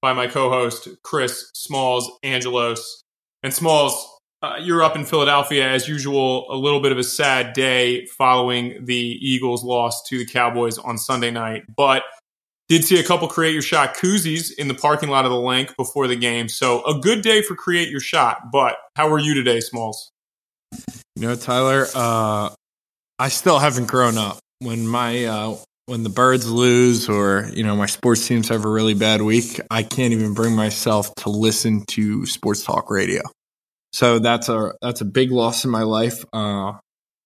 by my co-host Chris Smalls Angelos. And Smalls, uh, you're up in Philadelphia as usual. A little bit of a sad day following the Eagles' loss to the Cowboys on Sunday night, but did see a couple create your shot koozies in the parking lot of the Linc before the game. So a good day for create your shot. But how are you today, Smalls? You know, Tyler, uh, I still haven't grown up. When my uh, when the birds lose or you know my sports teams have a really bad week i can't even bring myself to listen to sports talk radio. So that's a that's a big loss in my life. Uh,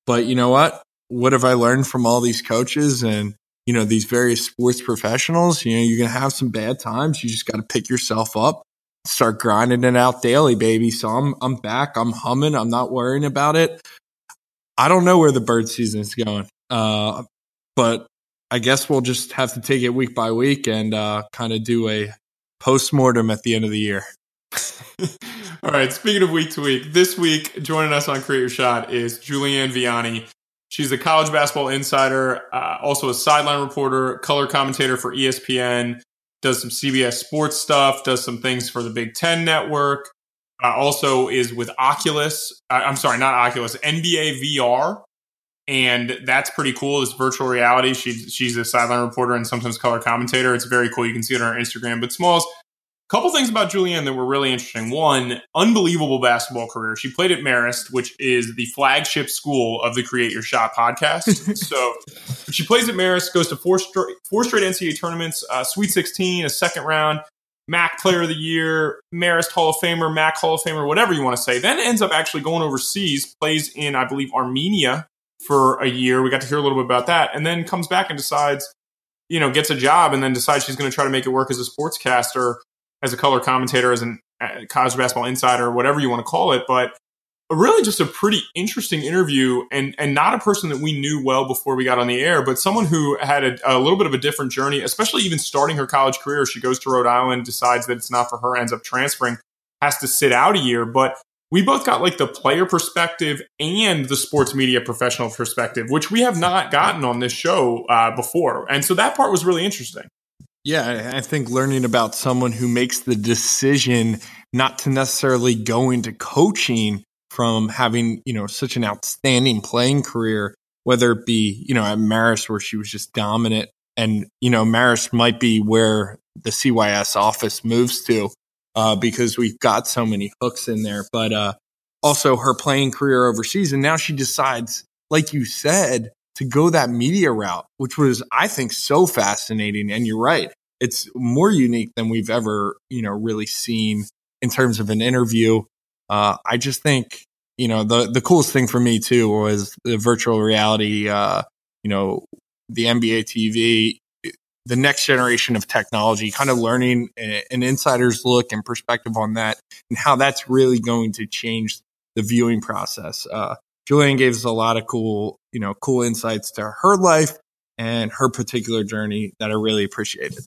but you know what? What have i learned from all these coaches and you know these various sports professionals? You know you're gonna have some bad times. You just got to pick yourself up start grinding it out daily baby. So i'm i'm back. I'm humming. I'm not worrying about it. I don't know where the bird season is going. Uh, but I guess we'll just have to take it week by week and uh, kind of do a post mortem at the end of the year. All right. Speaking of week to week, this week joining us on Create Your Shot is Julianne Viani. She's a college basketball insider, uh, also a sideline reporter, color commentator for ESPN, does some CBS sports stuff, does some things for the Big Ten Network. Uh, also is with Oculus. Uh, I'm sorry, not Oculus, NBA VR and that's pretty cool. This virtual reality. She's she's a sideline reporter and sometimes color commentator. It's very cool. You can see it on her Instagram. But Smalls, a couple things about Julianne that were really interesting. One, unbelievable basketball career. She played at Marist, which is the flagship school of the Create Your Shot podcast. so she plays at Marist, goes to four straight four straight NCAA tournaments, uh, Sweet 16, a second round. MAC Player of the Year, Marist Hall of Famer, MAC Hall of Famer, whatever you want to say. Then ends up actually going overseas, plays in, I believe, Armenia for a year. We got to hear a little bit about that, and then comes back and decides, you know, gets a job, and then decides she's going to try to make it work as a sportscaster, as a color commentator, as uh, college basketball insider, whatever you want to call it. But really, just a pretty interesting interview, and and not a person that we knew well before we got on the air, but someone who had a, a little bit of a different journey, especially even starting her college career. She goes to Rhode Island, decides that it's not for her, ends up transferring, has to sit out a year, but we both got like the player perspective and the sports media professional perspective, which we have not gotten on this show uh, before. And so that part was really interesting. Yeah, I think learning about someone who makes the decision not to necessarily go into coaching from having, you know, such an outstanding playing career, whether it be, you know, at Marist where she was just dominant and, you know, Marist might be where the CYS office moves to uh, because we've got so many hooks in there. But uh, also her playing career overseas, and now she decides, like you said, to go that media route, which was I think so fascinating. And you're right, it's more unique than we've ever you know really seen in terms of an interview. Uh, I just think you know the the coolest thing for me too was the virtual reality. Uh, you know, the NBA TV the next generation of technology, kind of learning an insider's look and perspective on that and how that's really going to change the viewing process. Uh, Julianne gave us a lot of cool, you know, cool insights to her life and her particular journey that I really appreciated.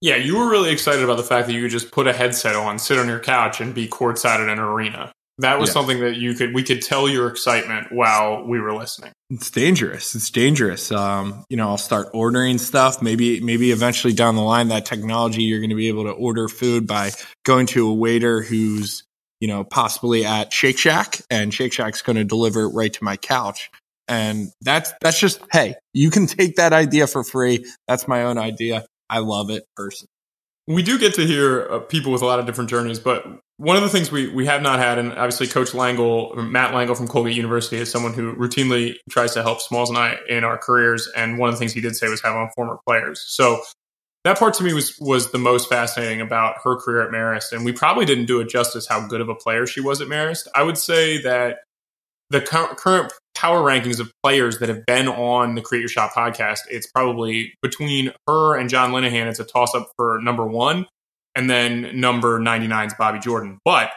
Yeah, you were really excited about the fact that you could just put a headset on, sit on your couch, and be courtside at an arena. That was something that you could we could tell your excitement while we were listening. It's dangerous. It's dangerous. Um, you know, I'll start ordering stuff. Maybe maybe eventually down the line that technology you're going to be able to order food by going to a waiter who's you know possibly at Shake Shack and Shake Shack's going to deliver it right to my couch. And that's that's just hey, you can take that idea for free. That's my own idea. I love it personally we do get to hear uh, people with a lot of different journeys, but one of the things we, we have not had, and obviously Coach Langel, Matt Langel from Colgate University, is someone who routinely tries to help Smalls and I in our careers. And one of the things he did say was have on former players. So that part to me was was the most fascinating about her career at Marist. And we probably didn't do it justice how good of a player she was at Marist. I would say that the current power rankings of players that have been on the Create Your Shot podcast, it's probably between her and John Linehan, it's a toss up for number one. And then number 99 is Bobby Jordan. But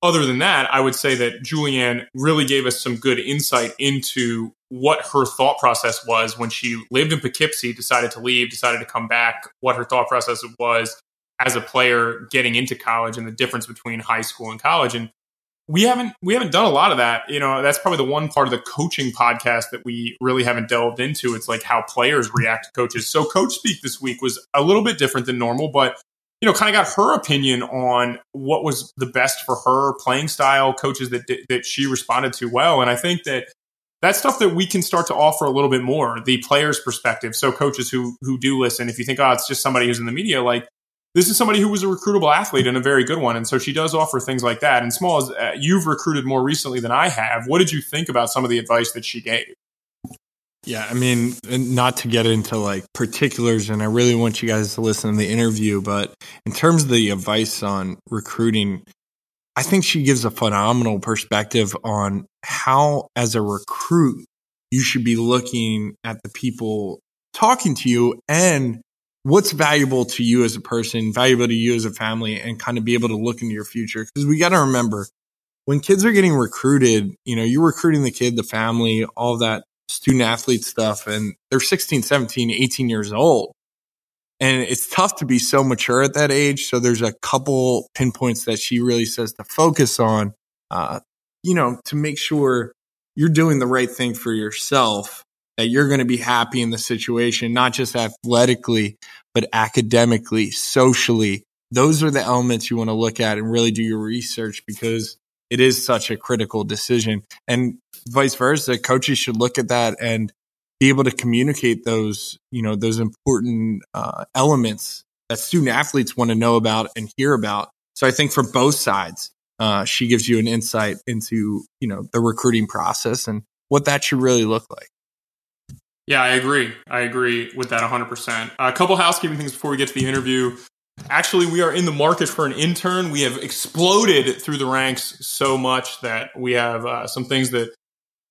other than that, I would say that Julianne really gave us some good insight into what her thought process was when she lived in Poughkeepsie, decided to leave, decided to come back, what her thought process was as a player getting into college and the difference between high school and college. And we haven't we haven't done a lot of that. You know, that's probably the one part of the coaching podcast that we really haven't delved into. It's like how players react to coaches. So coach speak this week was a little bit different than normal, but you know, kind of got her opinion on what was the best for her playing style, coaches that that she responded to well, and I think that that's stuff that we can start to offer a little bit more the players' perspective. So coaches who who do listen, if you think, oh, it's just somebody who's in the media, like this is somebody who was a recruitable athlete and a very good one. And so she does offer things like that. And Smalls, uh, you've recruited more recently than I have. What did you think about some of the advice that she gave? Yeah, I mean, not to get into like particulars, and I really want you guys to listen to the interview, but in terms of the advice on recruiting, I think she gives a phenomenal perspective on how, as a recruit, you should be looking at the people talking to you and what's valuable to you as a person, valuable to you as a family, and kind of be able to look into your future. Because we got to remember when kids are getting recruited, you know, you're recruiting the kid, the family, all that student athlete stuff, and they're 16, 17, 18 years old. And it's tough to be so mature at that age. So there's a couple pinpoints that she really says to focus on, uh, you know, to make sure you're doing the right thing for yourself that you're going to be happy in the situation, not just athletically, but academically, socially. Those are the elements you want to look at and really do your research because it is such a critical decision. And vice versa, coaches should look at that and be able to communicate those, you know, those important uh, elements that student athletes want to know about and hear about. So I think for both sides, uh, she gives you an insight into, you know, the recruiting process and what that should really look like. Yeah, I agree. I agree with that 100%. A couple housekeeping things before we get to the interview. Actually, we are in the market for an intern. We have exploded through the ranks so much that we have uh, some things that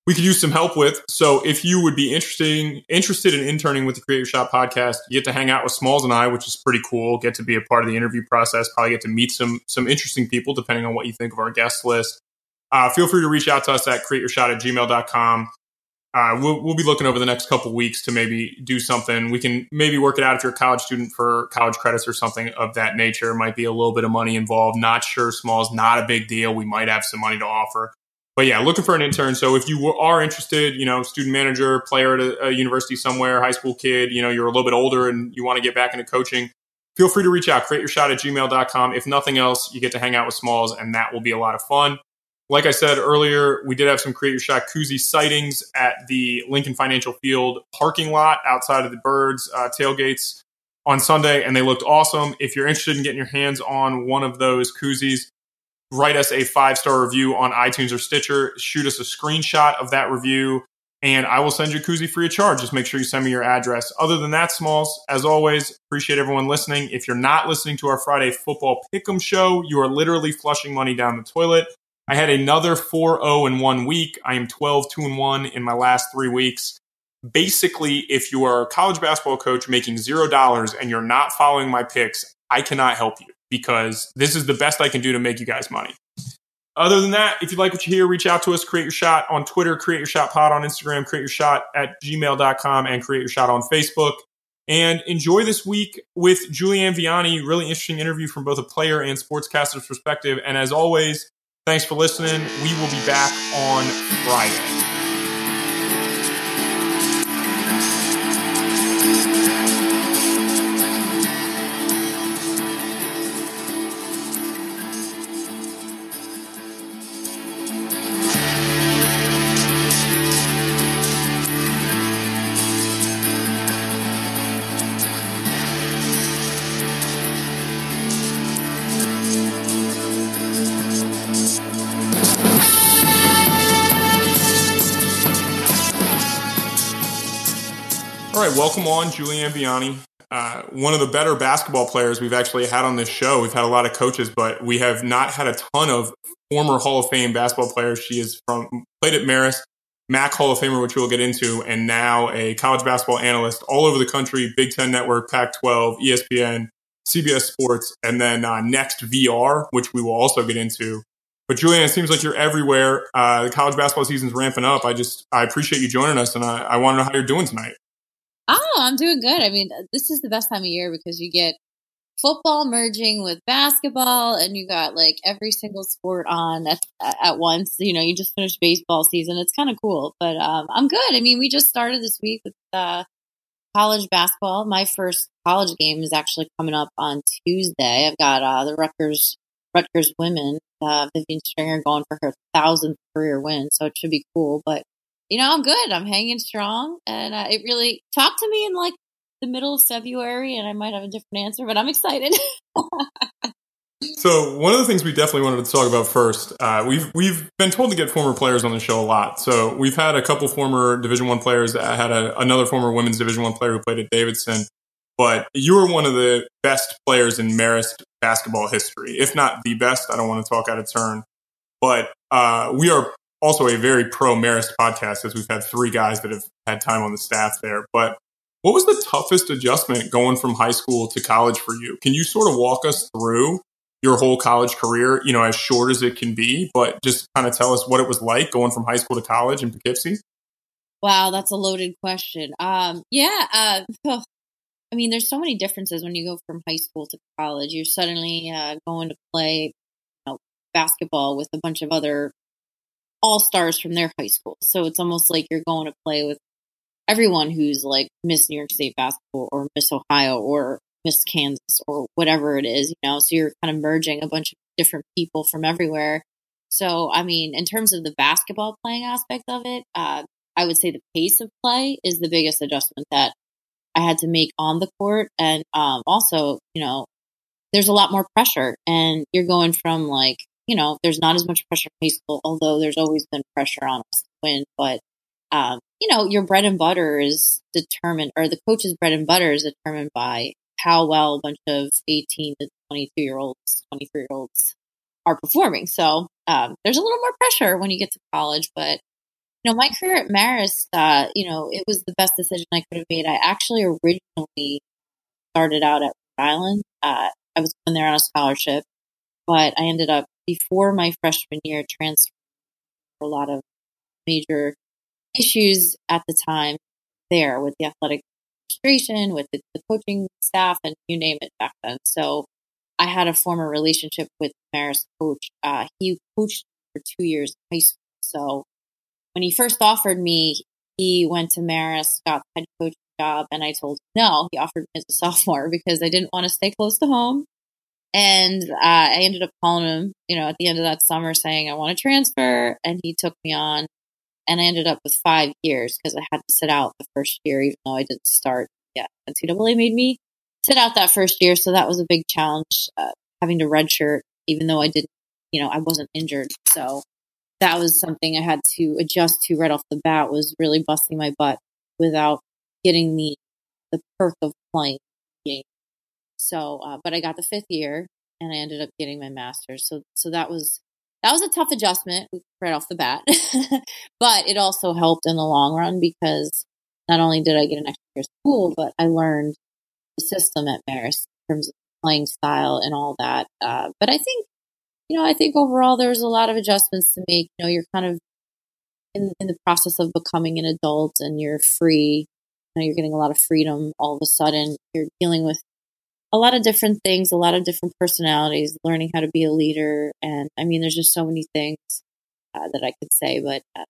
we could use some help with. So if you would be interesting, interested in interning with the Create Your Shot podcast, you get to hang out with Smalls and I, which is pretty cool. Get to be a part of the interview process. Probably get to meet some some interesting people, depending on what you think of our guest list. Uh, feel free to reach out to us at createyourshot at gmail.com uh, we'll, we'll be looking over the next couple weeks to maybe do something. We can maybe work it out if you're a college student for college credits or something of that nature. Might be a little bit of money involved. Not sure. Small is not a big deal. We might have some money to offer. But yeah, looking for an intern. So if you are interested, you know, student manager, player at a, a university somewhere, high school kid, you know, you're a little bit older and you want to get back into coaching, feel free to reach out. Create your shot at gmail.com. If nothing else, you get to hang out with Smalls and that will be a lot of fun. Like I said earlier, we did have some Create Your Shot koozie sightings at the Lincoln Financial Field parking lot outside of the Birds uh, tailgates on Sunday, and they looked awesome. If you're interested in getting your hands on one of those koozies, write us a five star review on iTunes or Stitcher. Shoot us a screenshot of that review, and I will send you a koozie free of charge. Just make sure you send me your address. Other than that, Smalls, as always, appreciate everyone listening. If you're not listening to our Friday football pick'em show, you are literally flushing money down the toilet. I had another 4 0 in one week. I am 12 2 and 1 in my last three weeks. Basically, if you are a college basketball coach making zero dollars and you're not following my picks, I cannot help you because this is the best I can do to make you guys money. Other than that, if you like what you hear, reach out to us, create your shot on Twitter, create your shot pod on Instagram, create your shot at gmail.com, and create your shot on Facebook. And enjoy this week with Julianne Viani. Really interesting interview from both a player and sportscaster's perspective. And as always, Thanks for listening. We will be back on Friday. Right, welcome on, Julianne Viani. Uh, one of the better basketball players we've actually had on this show. We've had a lot of coaches, but we have not had a ton of former Hall of Fame basketball players. She is from played at Marist, MAC Hall of Famer, which we'll get into, and now a college basketball analyst all over the country, Big Ten Network, Pac 12, ESPN. CBS Sports, and then uh, NextVR, which we will also get into. But Julianne, it seems like you're everywhere. Uh, the college basketball season's ramping up. I just I appreciate you joining us, and I, I want to know how you're doing tonight. Oh, I'm doing good. I mean, this is the best time of year because you get football merging with basketball and you got like every single sport on at, at once. You know you just finished baseball season. It's kind of cool but um, i'm good. I mean we just started this week with uh, college basketball. My first college game is actually coming up on tuesday. I've got uh, the rutgers rutgers women uh, vivian stringer going for her thousandth career win so it should be cool but you know i'm good i'm hanging strong and uh, it really talked to me in like the middle of February and I might have a different answer, but I'm excited. so one of the things we definitely wanted to talk about first, uh, we've we've been told to get former players on the show a lot. So we've had a couple former Division One players. I had a, another former women's Division One player who played at Davidson. But you were one of the best players in Marist basketball history, if not the best. I don't want to talk out of turn, but uh, we are also a very pro Marist podcast, as we've had three guys that have had time on the staff there. But what was the toughest adjustment going from high school to college for you? Can you sort of walk us through your whole college career, you know, as short as it can be, but just kind of tell us what it was like going from high school to college in Poughkeepsie? Wow, that's a loaded question. Um, yeah, uh, I mean, there's so many differences when you go from high school to college. You're suddenly uh, going to play you know, basketball with a bunch of other all stars from their high school. So it's almost like you're going to play with everyone who's like Miss New York State basketball or Miss Ohio or Miss Kansas or whatever it is, you know. So you're kind of merging a bunch of different people from everywhere. So, I mean, in terms of the basketball playing aspect of it, uh, I would say the pace of play is the biggest adjustment that I had to make on the court. And um, also, you know, there's a lot more pressure, and you're going from like, you know, there's not as much pressure in high school, although there's always been pressure on us to win. But um, you know, your bread and butter is determined, or the coach's bread and butter is determined by how well a bunch of 18 to 22 year olds, 23 year olds are performing. So um, there's a little more pressure when you get to college, but you know, my career at Marist, uh, you know, it was the best decision I could have made. I actually originally started out at Rhode Island. Uh, I was going there on a scholarship, but I ended up before my freshman year transferring a lot of major issues at the time there with the athletic administration, with the, the, coaching staff, and you name it back then. So I had a former relationship with Marist coach. Uh, he coached for two years in high school. So when he first offered me, he went to Marist, got the head coach job, and I told him no. He offered me as a sophomore because I didn't want to stay close to home. And uh, I ended up calling him, you know, at the end of that summer saying I want to transfer, and he took me on and I ended up with five years because I had to sit out the first year, even though I didn't start yet. NCAA made me sit out that first year, so that was a big challenge. Uh, having to redshirt, even though I didn't, you know, I wasn't injured, so that was something I had to adjust to right off the bat. Was really busting my butt without getting the the perk of playing. So, uh, but I got the fifth year, and I ended up getting my master's. So, so that was that was a tough adjustment right off the bat, but it also helped in the long run because not only did I get an extra year of school, but I learned the system at Marist in terms of playing style and all that. Uh, but I think, you know, I think overall there's a lot of adjustments to make. You know, you're kind of in, in the process of becoming an adult and you're free. You know, you're getting a lot of freedom all of a sudden. You're dealing with a lot of different things, a lot of different personalities, learning how to be a leader. And I mean, there's just so many things uh, that I could say, but uh,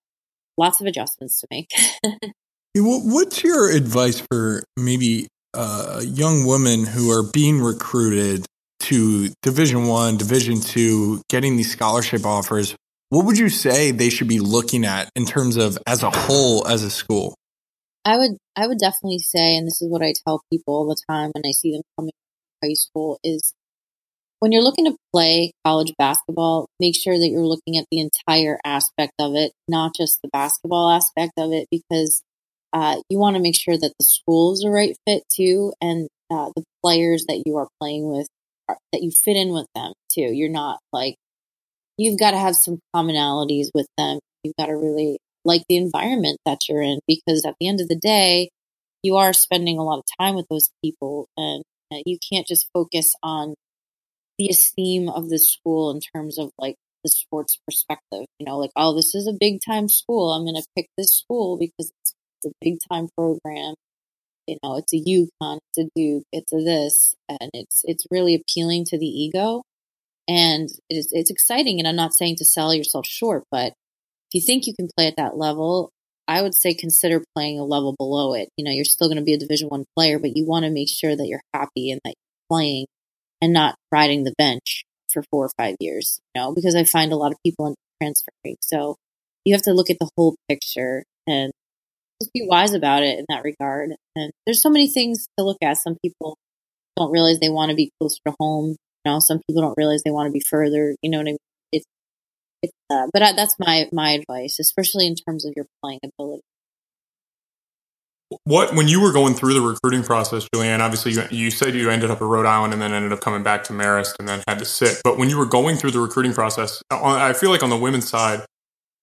lots of adjustments to make. What's your advice for maybe uh, young women who are being recruited to Division One, Division Two, getting these scholarship offers? What would you say they should be looking at in terms of as a whole as a school? I would I would definitely say, and this is what I tell people all the time when I see them coming high school is when you're looking to play college basketball, make sure that you're looking at the entire aspect of it, not just the basketball aspect of it, because uh, you want to make sure that the school is the right fit too, and uh, the players that you are playing with are, that you fit in with them too. You're not like you've got to have some commonalities with them. You've got to really like the environment that you're in because at the end of the day, you are spending a lot of time with those people and you can't just focus on the esteem of the school in terms of like the sports perspective. You know, like, oh, this is a big time school. I'm going to pick this school because it's, it's a big time program. You know, it's a UConn, it's a Duke, it's a this, and it's it's really appealing to the ego, and it's it's exciting. And I'm not saying to sell yourself short, but if you think you can play at that level, I would say consider playing a level below it. You know, you're still going to be a Division One player, but you want to make sure that you're happy and that you're playing and not riding the bench for four or five years, you know, because I find a lot of people in transferring. So you have to look at the whole picture and just be wise about it in that regard. And there's so many things to look at. Some people don't realize they want to be closer to home. You know, some people don't realize they want to be further. You know what I mean? Uh, but I, that's my, my advice, especially in terms of your playing ability what when you were going through the recruiting process, Julianne? Obviously, you, you said you ended up at Rhode Island and then ended up coming back to Marist and then had to sit. But when you were going through the recruiting process, I feel like on the women's side,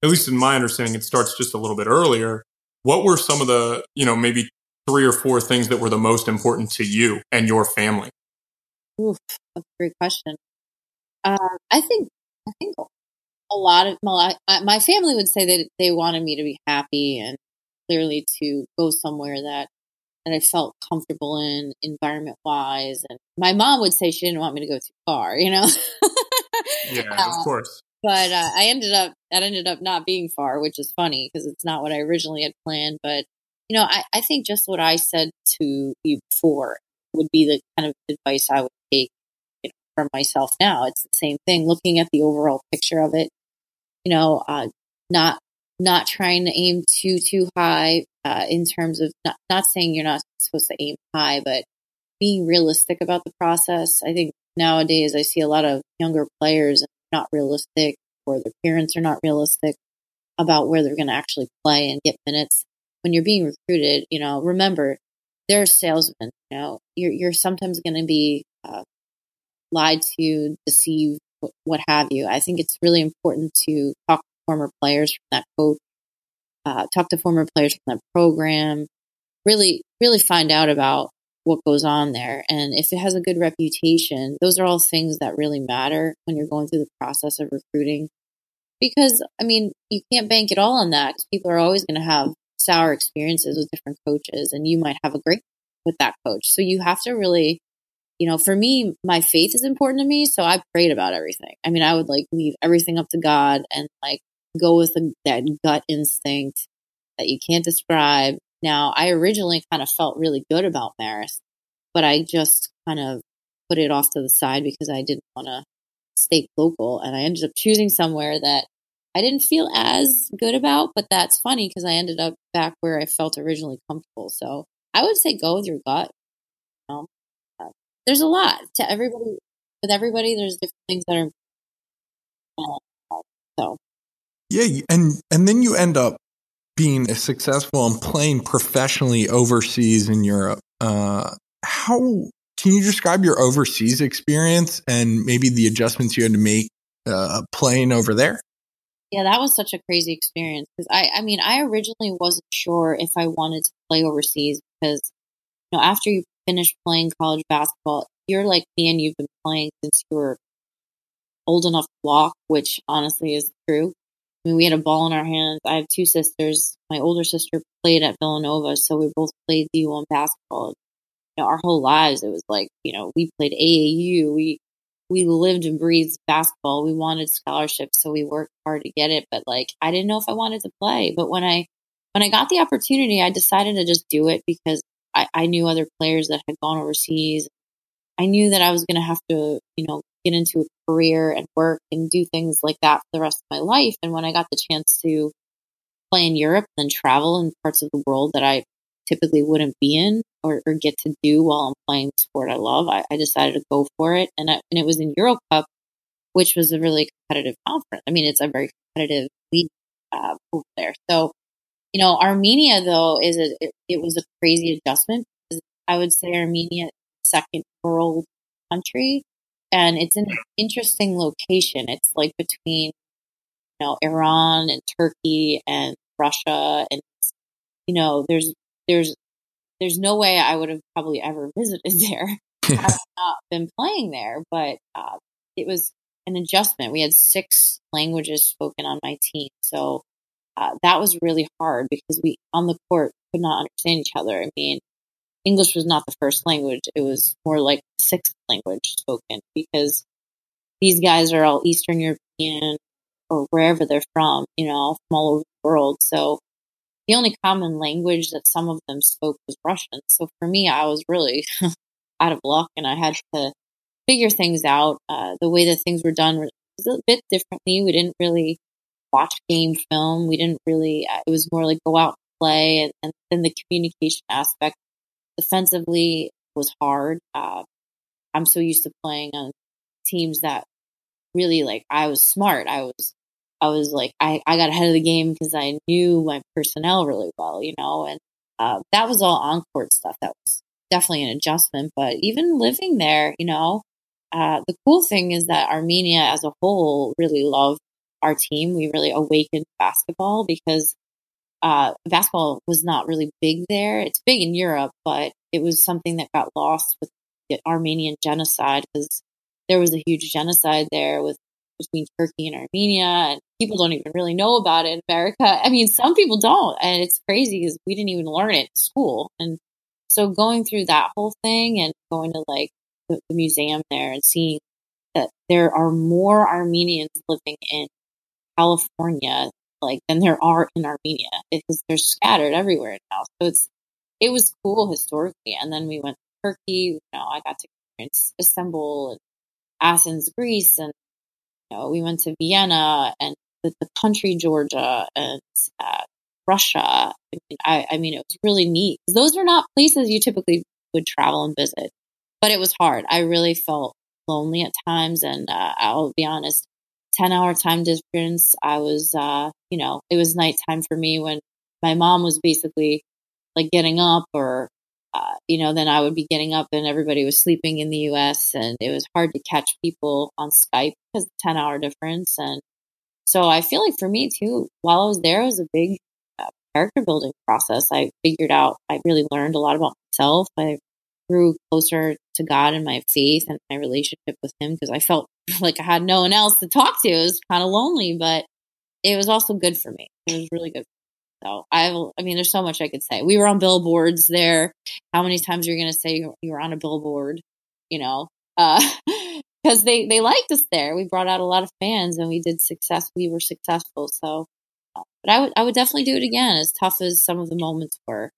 at least in my understanding, it starts just a little bit earlier. What were some of the you know maybe three or four things that were the most important to you and your family? Oof, that's a great question. Uh, I think I think a lot of my, my family would say that they wanted me to be happy and clearly to go somewhere that that I felt comfortable in environment wise. And my mom would say she didn't want me to go too far, you know? yeah, uh, of course. But uh, I ended up, that ended up not being far, which is funny because it's not what I originally had planned. But, you know, I, I think just what I said to you before would be the kind of advice I would take you know, from myself now. It's the same thing, looking at the overall picture of it, you know, uh, not not trying to aim too too high uh, in terms of not, not saying you're not supposed to aim high, but being realistic about the process. I think nowadays I see a lot of younger players not realistic, or their parents are not realistic about where they're going to actually play and get minutes. When you're being recruited, you know, remember they're salesmen. You know, you're you're sometimes going to be uh, lied to, deceived, what, have you. I think it's really important to talk to former players from that coach, uh, talk to former players from that program, really, really find out about what goes on there. And if it has a good reputation, those are all things that really matter when you're going through the process of recruiting. Because, I mean, you can't bank it all on that people are always going to have sour experiences with different coaches and you might have a great with that coach. So you have to really you know, for me, my faith is important to me. So I prayed about everything. I mean, I would like leave everything up to God and like go with the, that gut instinct that you can't describe. Now, I originally kind of felt really good about Marist, but I just kind of put it off to the side because I didn't want to stay local. And I ended up choosing somewhere that I didn't feel as good about, but that's funny because I ended up back where I felt originally comfortable. So I would say go with your gut. You know? There's a lot to everybody. With everybody, there's different things that are. So yeah, and and then you end up being successful and playing professionally overseas in Europe. Uh, how can you describe your overseas experience and maybe the adjustments you had to make uh, playing over there? Yeah, that was such a crazy experience because I, I mean, I originally wasn't sure if I wanted to play overseas because, you know, after you finish playing college basketball, you're like me and you've been playing since you were old enough to walk, which honestly is true. I mean, we had a ball in our hands. I have two sisters. My older sister played at Villanova, so we both played D1 basketball. You know, our whole lives, it was like, you know, we played AAU. We we lived and breathed basketball. We wanted scholarships, so we worked hard to get it. But like, I didn't know if I wanted to play. But when I when I got the opportunity, I decided to just do it because I, I knew other players that had gone overseas. I knew that I was going to have to, you know, get into a career and work and do things like that for the rest of my life. And when I got the chance to play in Europe and travel in parts of the world that I typically wouldn't be in or, or get to do while I'm playing the sport I love, I, I decided to go for it. And, I, and it was in Euro Cup, which was a really competitive conference. I mean, it's a very competitive league uh, over there. So, you know, Armenia though is a, it, it was a crazy adjustment. I would say Armenia second world country and it's an interesting location. It's like between, you know, Iran and Turkey and Russia, and you know, there's there's there's no way I would have probably ever visited there. had not been playing there, but uh, it was an adjustment. We had six languages spoken on my team, so uh, that was really hard because we on the court could not understand each other. I mean, English was not the first language; it was more like sixth language spoken because these guys are all Eastern European or wherever they're from, you know, from all over the world. So the only common language that some of them spoke was Russian. So for me, I was really out of luck, and I had to figure things out. Uh, the way that things were done was a bit differently. We didn't really watch game film. We didn't really. Uh, it was more like go out and play, and, and then the communication aspect. Defensively was hard. Uh, I'm so used to playing on teams that really like I was smart. I was I was like I, I got ahead of the game because I knew my personnel really well, you know, and uh, that was all on court stuff. That was definitely an adjustment. But even living there, you know, uh, the cool thing is that Armenia as a whole really loved our team. We really awakened basketball because uh, basketball was not really big there. It's big in Europe, but it was something that got lost with the Armenian genocide because there was a huge genocide there with between Turkey and Armenia, and people don't even really know about it in America. I mean, some people don't, and it's crazy because we didn't even learn it in school. And so going through that whole thing and going to like the, the museum there and seeing that there are more Armenians living in California like than there are in Armenia because they're scattered everywhere now. So it's it was cool historically. And then we went to Turkey. You know, I got to experience Istanbul and Athens, Greece, and you know, we went to Vienna and the, the country Georgia and uh, Russia. I mean, I, I mean, it was really neat. Those are not places you typically would travel and visit, but it was hard. I really felt lonely at times, and uh, I'll be honest, ten hour time difference. I was, uh, you know, it was nighttime for me when my mom was basically like getting up or uh, you know, then I would be getting up and everybody was sleeping in the US and it was hard to catch people on Skype because 10 hour difference. And so I feel like for me too, while I was there, it was a big uh, character building process. I figured out, I really learned a lot about myself. I grew closer to God and my faith and my relationship with Him because I felt like I had no one else to talk to. It was kind of lonely, but it was also good for me. It was really good so I, I mean, there's so much I could say. We were on billboards there. How many times are you going to say you were on a billboard? You know, because uh, they they liked us there. We brought out a lot of fans, and we did success. We were successful. So, uh, but I would I would definitely do it again, as tough as some of the moments were.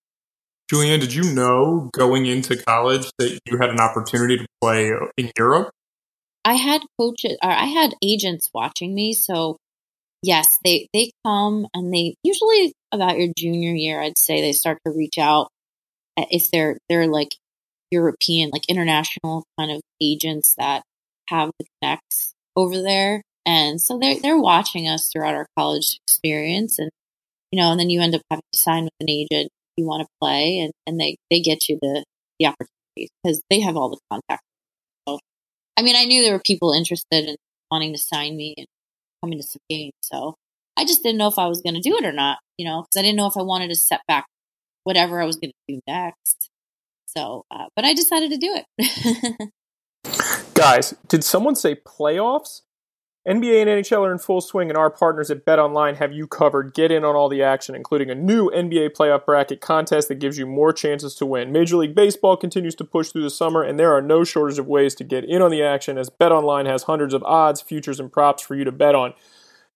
Julianne, did you know going into college that you had an opportunity to play in Europe? I had coaches, or I had agents watching me, so yes, they they come and they usually about your junior year, I'd say they start to reach out uh, if they're they're like European, like international kind of agents that have the connects over there, and so they're they're watching us throughout our college experience, and you know, and then you end up having to sign with an agent you want to play, and and they they get you the the opportunities because they have all the contacts. I mean, I knew there were people interested in wanting to sign me and coming to some games. So I just didn't know if I was going to do it or not, you know, because I didn't know if I wanted to set back whatever I was going to do next. So, uh, but I decided to do it. Guys, did someone say playoffs? NBA and NHL are in full swing, and our partners at Bet Online have you covered. Get in on all the action, including a new NBA playoff bracket contest that gives you more chances to win. Major League Baseball continues to push through the summer, and there are no shortage of ways to get in on the action as Bet Online has hundreds of odds, futures, and props for you to bet on.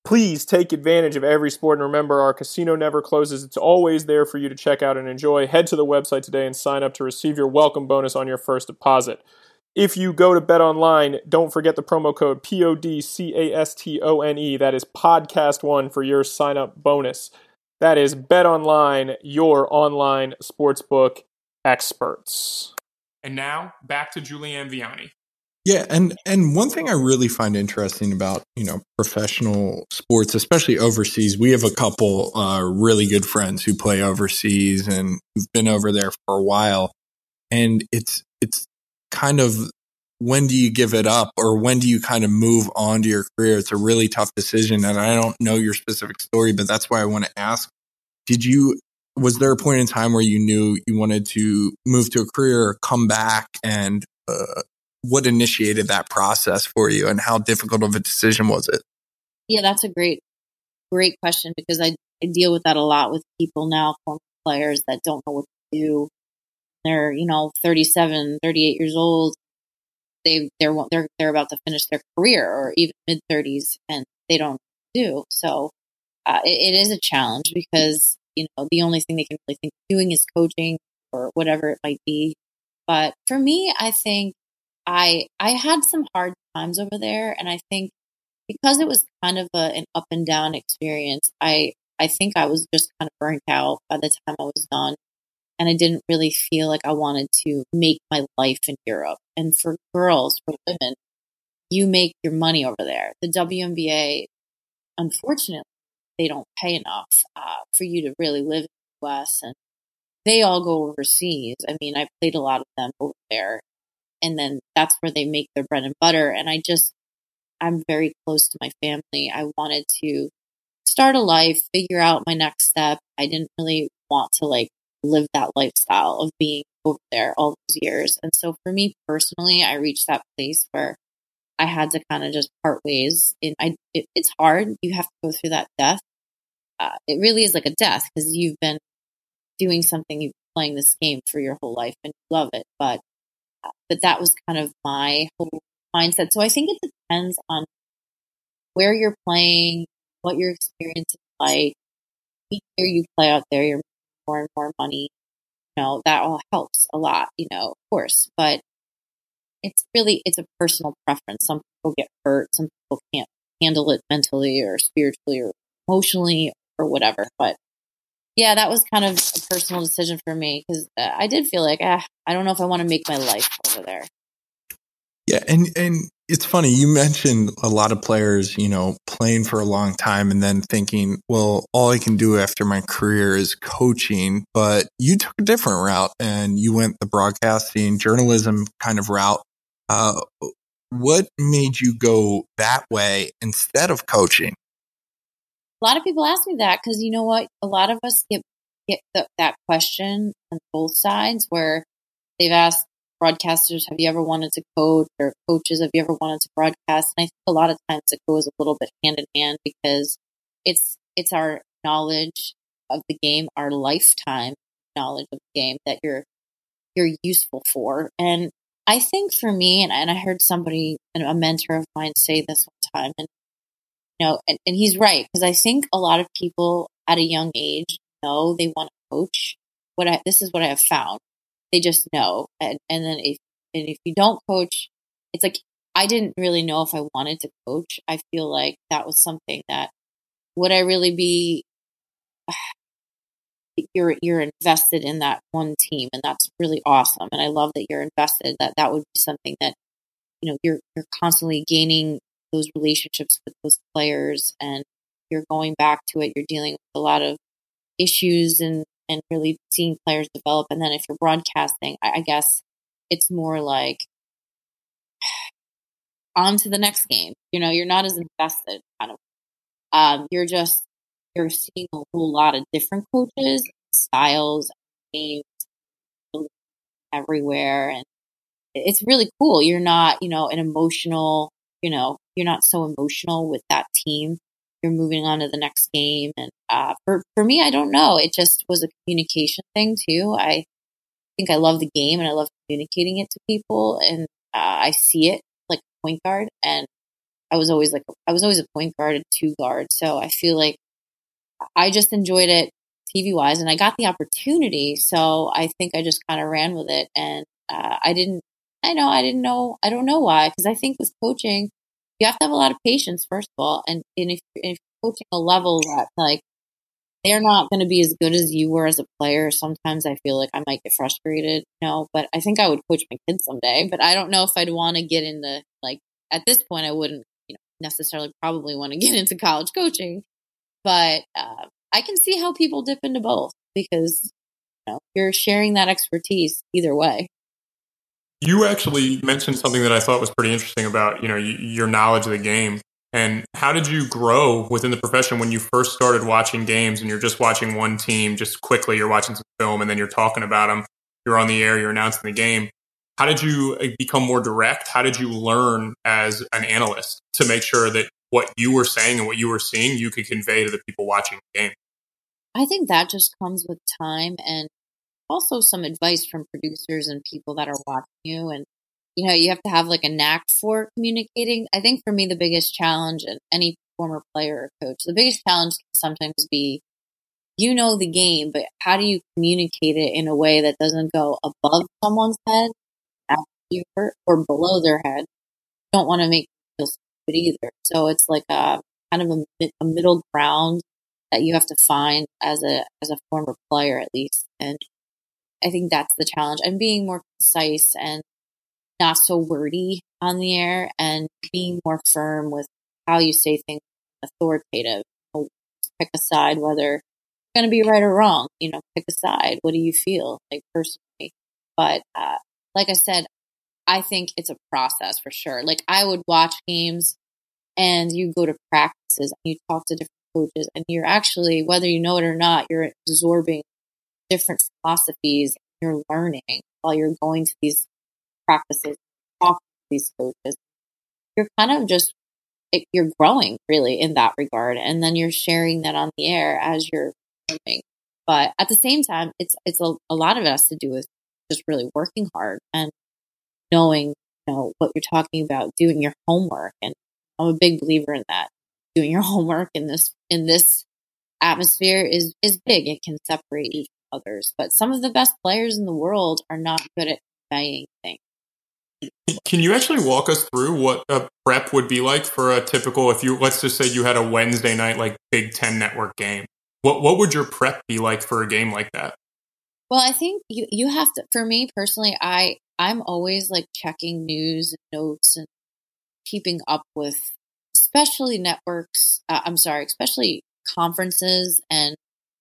Please take advantage of every sport, and remember, our casino never closes. It's always there for you to check out and enjoy. Head to the website today and sign up to receive your welcome bonus on your first deposit. If you go to Bet Online, don't forget the promo code PODCASTONE. That is podcast one for your sign up bonus. That is Bet Online, your online sportsbook experts. And now back to Julianne Viani. Yeah, and and one thing I really find interesting about you know professional sports, especially overseas, we have a couple uh, really good friends who play overseas and who've been over there for a while, and it's it's kind of when do you give it up or when do you kind of move on to your career? It's a really tough decision. And I don't know your specific story, but that's why I want to ask. Did you, was there a point in time where you knew you wanted to move to a career come back? And uh, what initiated that process for you and how difficult of a decision was it? Yeah, that's a great, great question because I, I deal with that a lot with people now, former players that don't know what to do. They're, you know, 37, 38 years old. They, they're, they're, they're about to finish their career or even mid 30s and they don't do. So uh, it, it is a challenge because, you know, the only thing they can really think of doing is coaching or whatever it might be. But for me, I think I I had some hard times over there, and I think because it was kind of a, an up and down experience, I I think I was just kind of burnt out by the time I was done, and I didn't really feel like I wanted to make my life in Europe. And for girls, for women, you make your money over there. The WNBA, unfortunately, they don't pay enough uh, for you to really live in the U.S. and they all go overseas. I mean, I played a lot of them over there, and then that's where they make their bread and butter. And I just, I'm very close to my family. I wanted to start a life, figure out my next step. I didn't really want to like live that lifestyle of being over there all those years. And so for me personally, I reached that place where I had to kind of just part ways. And I, it, it's hard. You have to go through that death. Uh, it really is like a death because you've been doing something, you've been playing this game for your whole life and you love it. But but that was kind of my whole mindset. So I think it depends on where you're playing, what your experience is like. Each year you play out there, you're more and more money. You know, that all helps a lot, you know, of course. But it's really it's a personal preference. Some people get hurt, some people can't handle it mentally or spiritually or emotionally or whatever. But yeah, that was kind of a personal decision for me because uh, I did feel like ah, I don't know if I want to make my life over there. Yeah, and and it's funny you mentioned a lot of players, you know, playing for a long time and then thinking, well, all I can do after my career is coaching. But you took a different route and you went the broadcasting journalism kind of route. Uh, what made you go that way instead of coaching? a lot of people ask me that because you know what? A lot of us get get the, that question on both sides where they've asked broadcasters, "Have you ever wanted to coach?" or coaches, "Have you ever wanted to broadcast?" And I think a lot of times it goes a little bit hand in hand because it's it's our knowledge of the game, our lifetime knowledge of the game that you're you're useful for. And I think for me, and, and I heard somebody, a mentor of mine, say this one time, and you know, and, and he's right because I think a lot of people at a young age know they want to coach. What I this is what I have found. They just know, and and then if and if you don't coach, it's like I didn't really know if I wanted to coach. I feel like that was something that would I really be you're you're invested in that one team and that's really awesome. And I love that you're invested that that would be something that you know you're you're constantly gaining those relationships with those players and you're going back to it, you're dealing with a lot of issues and, and really seeing players develop. And then if you're broadcasting, I, I guess it's more like on to the next game. You know, you're not as invested kind of. Um, you're just you're seeing a whole lot of different coaches, styles, games everywhere, and it's really cool. You're not, you know, an emotional, you know, you're not so emotional with that team. You're moving on to the next game. And uh, for, for me, I don't know. It just was a communication thing too. I think I love the game and I love communicating it to people. And uh, I see it like point guard. And I was always like, I was always a point guard and two guard. So I feel like I just enjoyed it TV wise and I got the opportunity. So I think I just kind of ran with it. And uh, I didn't, I know, I didn't know, I don't know why. Cause I think with coaching, you have to have a lot of patience, first of all. And, and if, if you're coaching a level that like they're not going to be as good as you were as a player, sometimes I feel like I might get frustrated, you know, but I think I would coach my kids someday, but I don't know if I'd want to get into like, at this point, I wouldn't, you know, necessarily probably want to get into college coaching, but, uh, I can see how people dip into both because, you know, you're sharing that expertise either way. You actually mentioned something that I thought was pretty interesting about you know your knowledge of the game and how did you grow within the profession when you first started watching games and you're just watching one team just quickly you're watching some film and then you're talking about them you're on the air you're announcing the game how did you uh, become more direct? How did you learn as an analyst to make sure that what you were saying and what you were seeing you could convey to the people watching the game? I think that just comes with time and also some advice from producers and people that are watching you. And, you know, you have to have like a knack for communicating. I think for me, the biggest challenge, and any former player or coach, the biggest challenge can sometimes be you know the game, but how do you communicate it in a way that doesn't go above someone's head or below their head? you don't want to make them feel stupid either. So it's like a kind of a, a middle ground that you have to find as a as a former player at least. And I think that's the challenge. And being more concise and not so wordy on the air and being more firm with how you say things authoritative. Pick a side whether it's going to be right or wrong. You know, pick a side. What do you feel like personally? But uh, like I said, I think it's a process for sure. Like I would watch games and you go to practices and you talk to different coaches and you're actually, whether you know it or not, you're absorbing different philosophies. You're learning while you're going to these practices, talking to these coaches. You're kind of just, it, you're growing really in that regard. And then you're sharing that on the air as you're learning. But at the same time, it's, it's a, a lot of it has to do with just really working hard and knowing, you know, what you're talking about, doing your homework. And I'm a big believer in that doing your homework in this in this atmosphere is is big. It can separate you others. But some of the best players in the world are not good at conveying things. Can you actually walk us through what a prep would be like for a typical if you let's just say you had a Wednesday night like Big 10 network game. What what would your prep be like for a game like that? Well, I think you you have to for me personally, I I'm always like checking news and notes and keeping up with especially networks, uh, I'm sorry, especially conferences and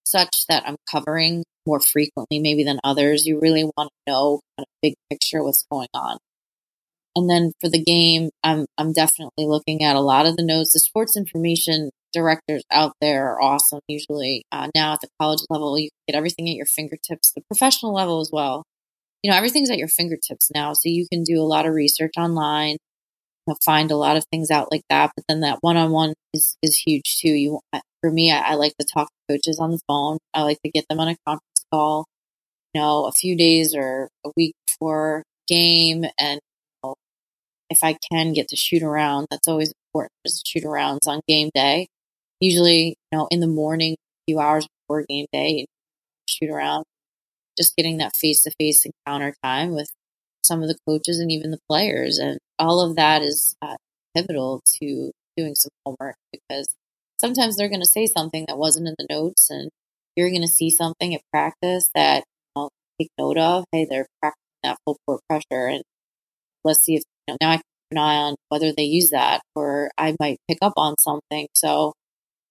such that I'm covering more frequently maybe than others. You really want to know kind of big picture what's going on. And then for the game, I'm I'm definitely looking at a lot of the notes. The sports information directors out there are awesome. Usually uh, now at the college level, you get everything at your fingertips. The professional level as well. You know everything's at your fingertips now, so you can do a lot of research online know, find a lot of things out like that. But then that one on one is is huge too. You for me, I, I, like to talk to coaches on the phone. I like to get them on a conference call. You know, a few days or a week before game, and you know, if I can get to shoot around, that's always important. Just shoot arounds on game day. Usually, you know, in the morning, a few hours before game day, shoot around. Just getting that face to face encounter time with some of the coaches and even the players. And all of that is uh, pivotal to doing some homework because sometimes they're going to say something that wasn't in the notes and you're going to see something at practice that I'll take note of. Hey, they're practicing that full court pressure and let's see if you know, now I can keep an eye on whether they use that or I might pick up on something. So,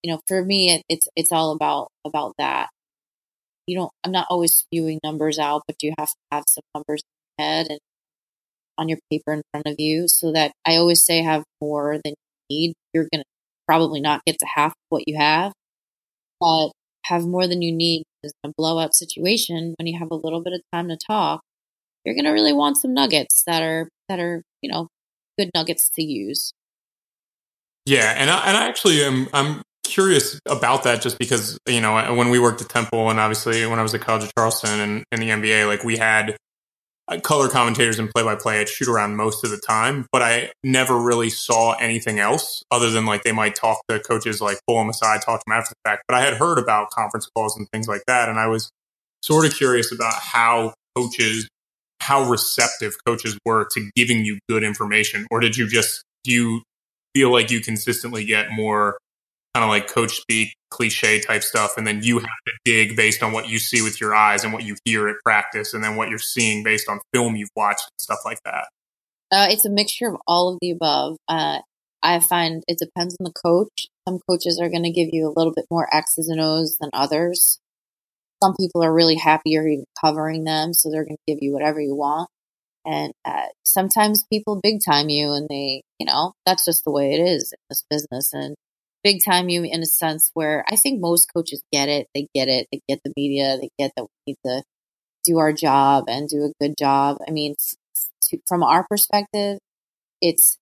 you know, for me, it, it's, it's all about, about that. You don't, I'm not always spewing numbers out, but you have to have some numbers in your head and on your paper in front of you so that I always say have more than you need. You're going to probably not get to half what you have, but have more than you need in a blowout situation when you have a little bit of time to talk. You're going to really want some nuggets that are, that are, you know, good nuggets to use. Yeah. And I, and I actually am, I'm curious about that just because, you know, when we worked at Temple and obviously when I was at College of Charleston and in the NBA, like we had Uh, color commentators and play by play I'd shoot around most of the time, but I never really saw anything else other than like they might talk to coaches, like pull them aside, talk to them after the fact. But I had heard about conference calls and things like that. And I was sort of curious about how coaches, how receptive coaches were to giving you good information. Or did you just, do you feel like you consistently get more kind of like coach speak, cliche type stuff. And then you have to dig based on what you see with your eyes and what you hear at practice, and then what you're seeing based on film you've watched and stuff like that. Uh, it's a mixture of all of the above. Uh, I find it depends on the coach. Some coaches are going to give you a little bit more X's and O's than others. Some people are really happy you're even covering them, so they're going to give you whatever you want. And uh, sometimes people big time you, and they, you know, that's just the way it is in this business. And big time you in a sense where I think most coaches get it. They get it. They get the media. They get that we need to do our job and do a good job. I mean, to, from our perspective, it's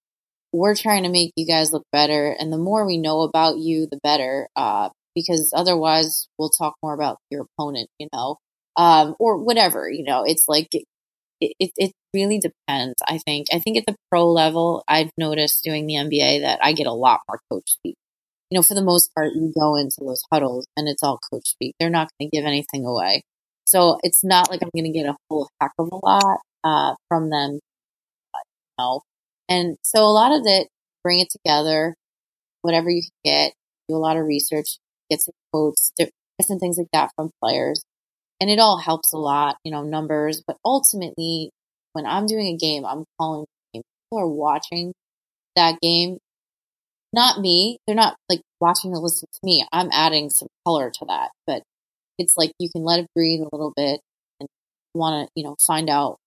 we're trying to make you guys look better, and the more we know about you, the better. Uh, because otherwise, we'll talk more about your opponent, you know, um, or whatever. You know, it's like it, it, it really depends. I think. I think at the pro level, I've noticed doing the NBA that I get a lot more coach speak. You know, for the most part, you go into those huddles and it's all coach speak. They're not going to give anything away. So it's not like I'm going to get a whole heck of a lot uh, from them. You know? And so a lot of it, bring it together, whatever you can get, do a lot of research, get some quotes, different things like that from players. And it all helps a lot, you know, numbers. But ultimately, when I'm doing a game, I'm calling. People are watching that game. Not me. They're not like watching to listen to me. I'm adding some color to that. But it's like you can let it breathe a little bit and want to, you know, find out,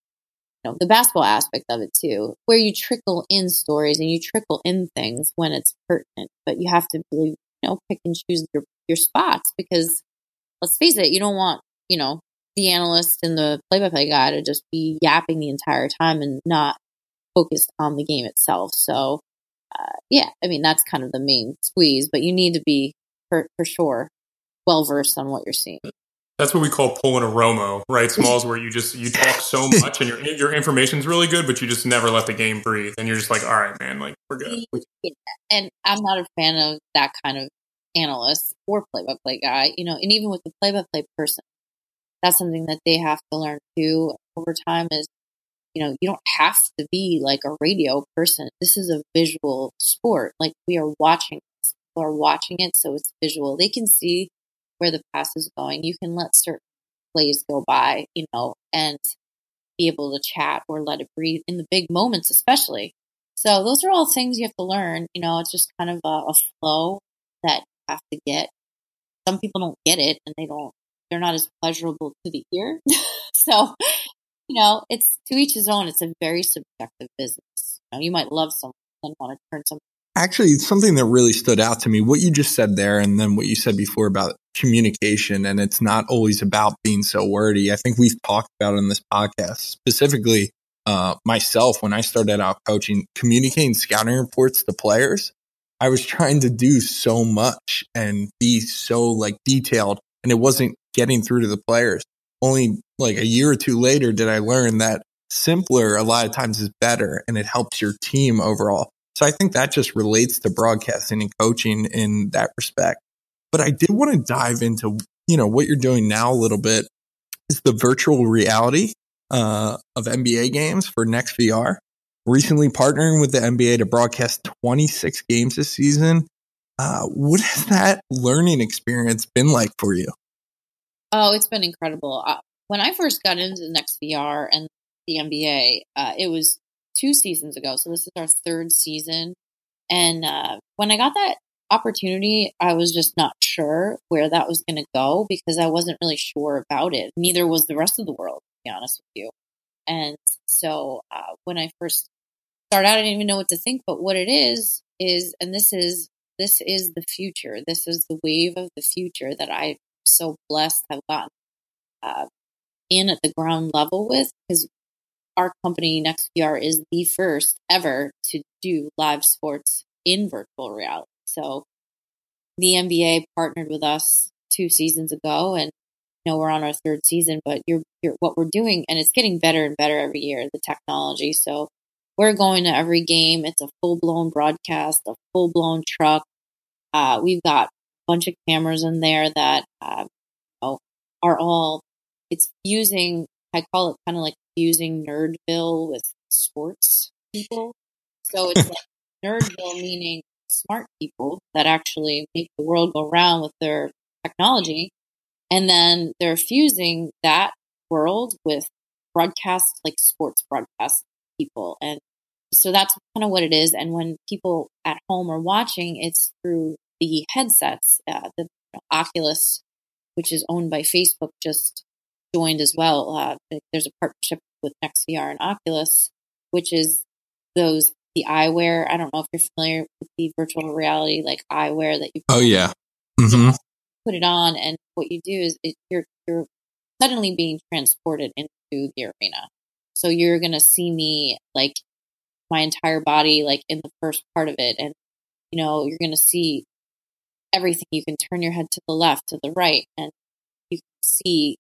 you know, the basketball aspect of it too, where you trickle in stories and you trickle in things when it's pertinent, but you have to really, you know, pick and choose your, your spots because let's face it, you don't want, you know, the analyst and the play by play guy to just be yapping the entire time and not focused on the game itself. So, uh, yeah, I mean, that's kind of the main squeeze, but you need to be for, for sure well versed on what you're seeing. That's what we call pulling a Romo, right? Smalls, where you just you talk so much and your your information's really good, but you just never let the game breathe, and you're just like, all right, man, like we're good. Yeah. And I'm not a fan of that kind of analyst or play-by-play guy, you know. And even with the play-by-play person, that's something that they have to learn too over time. Is you know you don't have to be like a radio person. This is a visual sport. Like we are watching, people are watching it, so it's visual. They can see where the pass is going. You can let certain plays go by, you know, and be able to chat or let it breathe in the big moments, especially. So those are all things you have to learn. You know, it's just kind of a, a flow that you have to get. Some people don't get it and they don't, they're not as pleasurable to the ear. so, you know, it's to each his own. It's a very subjective business. You know, you might love someone and want to turn something Actually, something that really stood out to me, what you just said there, and then what you said before about communication, and it's not always about being so wordy. I think we've talked about in this podcast, specifically uh, myself, when I started out coaching, communicating scouting reports to players. I was trying to do so much and be so like detailed, and it wasn't getting through to the players. Only like a year or two later did I learn that simpler a lot of times is better and it helps your team overall. So I think that just relates to broadcasting and coaching in that respect. But I did want to dive into, you know, what you're doing now a little bit is the virtual reality uh, of NBA games for NextVR. Recently partnering with the NBA to broadcast 26 games this season. Uh, what has that learning experience been like for you? Oh, it's been incredible. Uh, when I first got into the NextVR and the NBA, uh, it was two seasons ago. So this is our third season. And uh, when I got that opportunity, I was just not sure where that was going to go because I wasn't really sure about it. Neither was the rest of the world, to be honest with you. And so uh, when I first started out, I didn't even know what to think. But what it is is, and this is this is the future. This is the wave of the future that I'm so blessed have gotten uh, in at the ground level with because our company next NextVR is the first ever to do live sports in virtual reality. So the NBA partnered with us two seasons ago and you know we're on our third season, but you're, you're what we're doing and it's getting better and better every year, the technology. So we're going to every game. It's a full blown broadcast, a full blown truck. Uh, we've got bunch of cameras in there that uh, are all it's using I call it kind of like fusing Nerdville with sports people. So it's like Nerdville meaning smart people that actually make the world go round with their technology. And then they're fusing that world with broadcast, like sports broadcast people. And so that's kind of what it is. And when people at home are watching, it's through the headsets. Uh, the Oculus, which is owned by Facebook, just joined as well. Uh, there's a partnership with NextVR and Oculus, which is those the eyewear. I don't know if you're familiar with the virtual reality like eyewear that you. Oh yeah. Mm-hmm. Put it on, and what you do is it, you're you're suddenly being transported into the arena. So you're going to see me like my entire body, like in the first part of it. And, you know, you're going to see everything. You can turn your head to the left, to the right, and you can see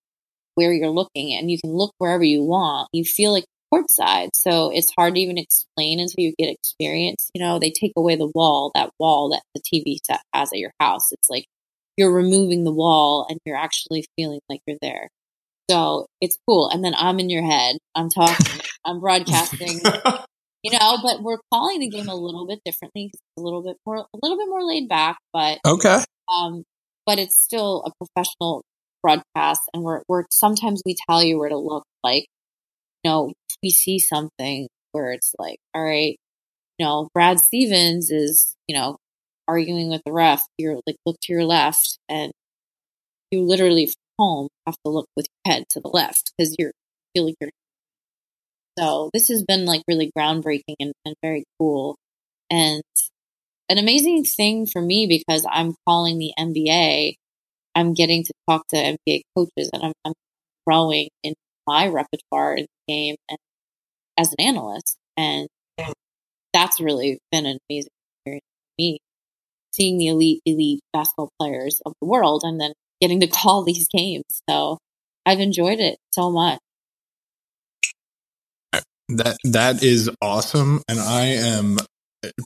where you're looking and you can look wherever you want. You feel like courtside. So it's hard to even explain until you get experience. You know, they take away the wall, that wall that the TV set has at your house. It's like you're removing the wall and you're actually feeling like you're there. So it's cool. And then I'm in your head. I'm talking, I'm broadcasting, you know, but we're calling the game a little bit differently, a little bit more, a little bit more laid back, but, Okay. um, but it's still a professional broadcast. And we're, we're, sometimes we tell you where to look. Like, you know, we see something where it's like, all right, you know, Brad Stevens is, you know, arguing with the ref. You're like, look to your left and you literally from home have to look with your head to the left because you're feel like you're so this has been like really groundbreaking and, and very cool and an amazing thing for me because I'm calling the NBA. I'm getting to talk to NBA coaches and I'm, I'm growing in my repertoire in the game and as an analyst. And that's really been an amazing experience for me, seeing the elite, elite basketball players of the world and then getting to call these games. So I've enjoyed it so much. That that is awesome, and I am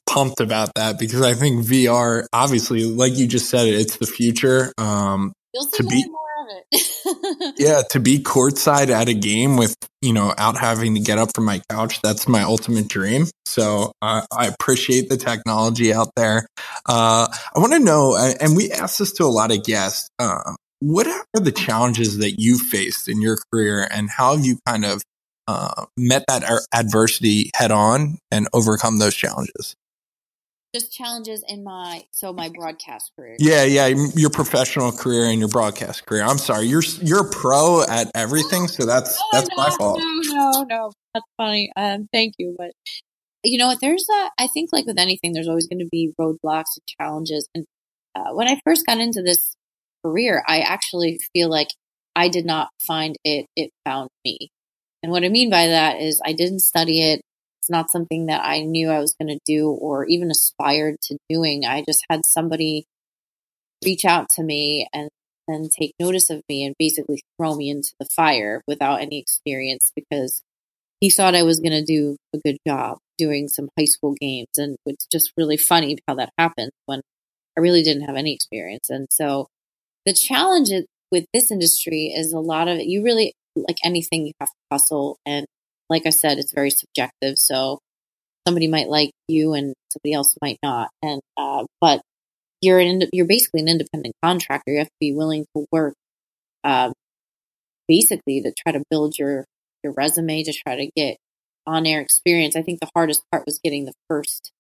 pumped about that because I think VR, obviously, like you just said, it, it's the future. Um, You'll see To be- more of it. yeah, to be courtside at a game with you know out having to get up from my couch, that's my ultimate dream. So uh, I appreciate the technology out there. Uh, I want to know, and we asked this to a lot of guests. Uh, what are the challenges that you faced in your career, and how have you kind of uh, met that adversity head on and overcome those challenges? Just challenges in my so my broadcast career. Yeah, yeah, your professional career and your broadcast career. I'm sorry, you're you're a pro at everything, so that's Oh, that's no, my fault. No, no, no. That's funny. Um, thank you. But you know what? There's a, I think like with anything, there's always going to be roadblocks and challenges. And uh, when I first got into this career, I actually feel like I did not find it, it found me. And what I mean by that is I didn't study it. It's not something that I knew I was going to do or even aspired to doing. I just had somebody reach out to me and then take notice of me and basically throw me into the fire without any experience because he thought I was going to do a good job doing some high school games. And it's just really funny how that happened when I really didn't have any experience. And so the challenge with this industry is a lot of you really, like anything, you have to hustle. And like I said, it's very subjective. So somebody might like you and somebody else might not. And, uh, but you're an, you're basically an independent contractor. You have to be willing to work, um, basically to try to build your, your resume, to try to get on air experience. I think the hardest part was getting the first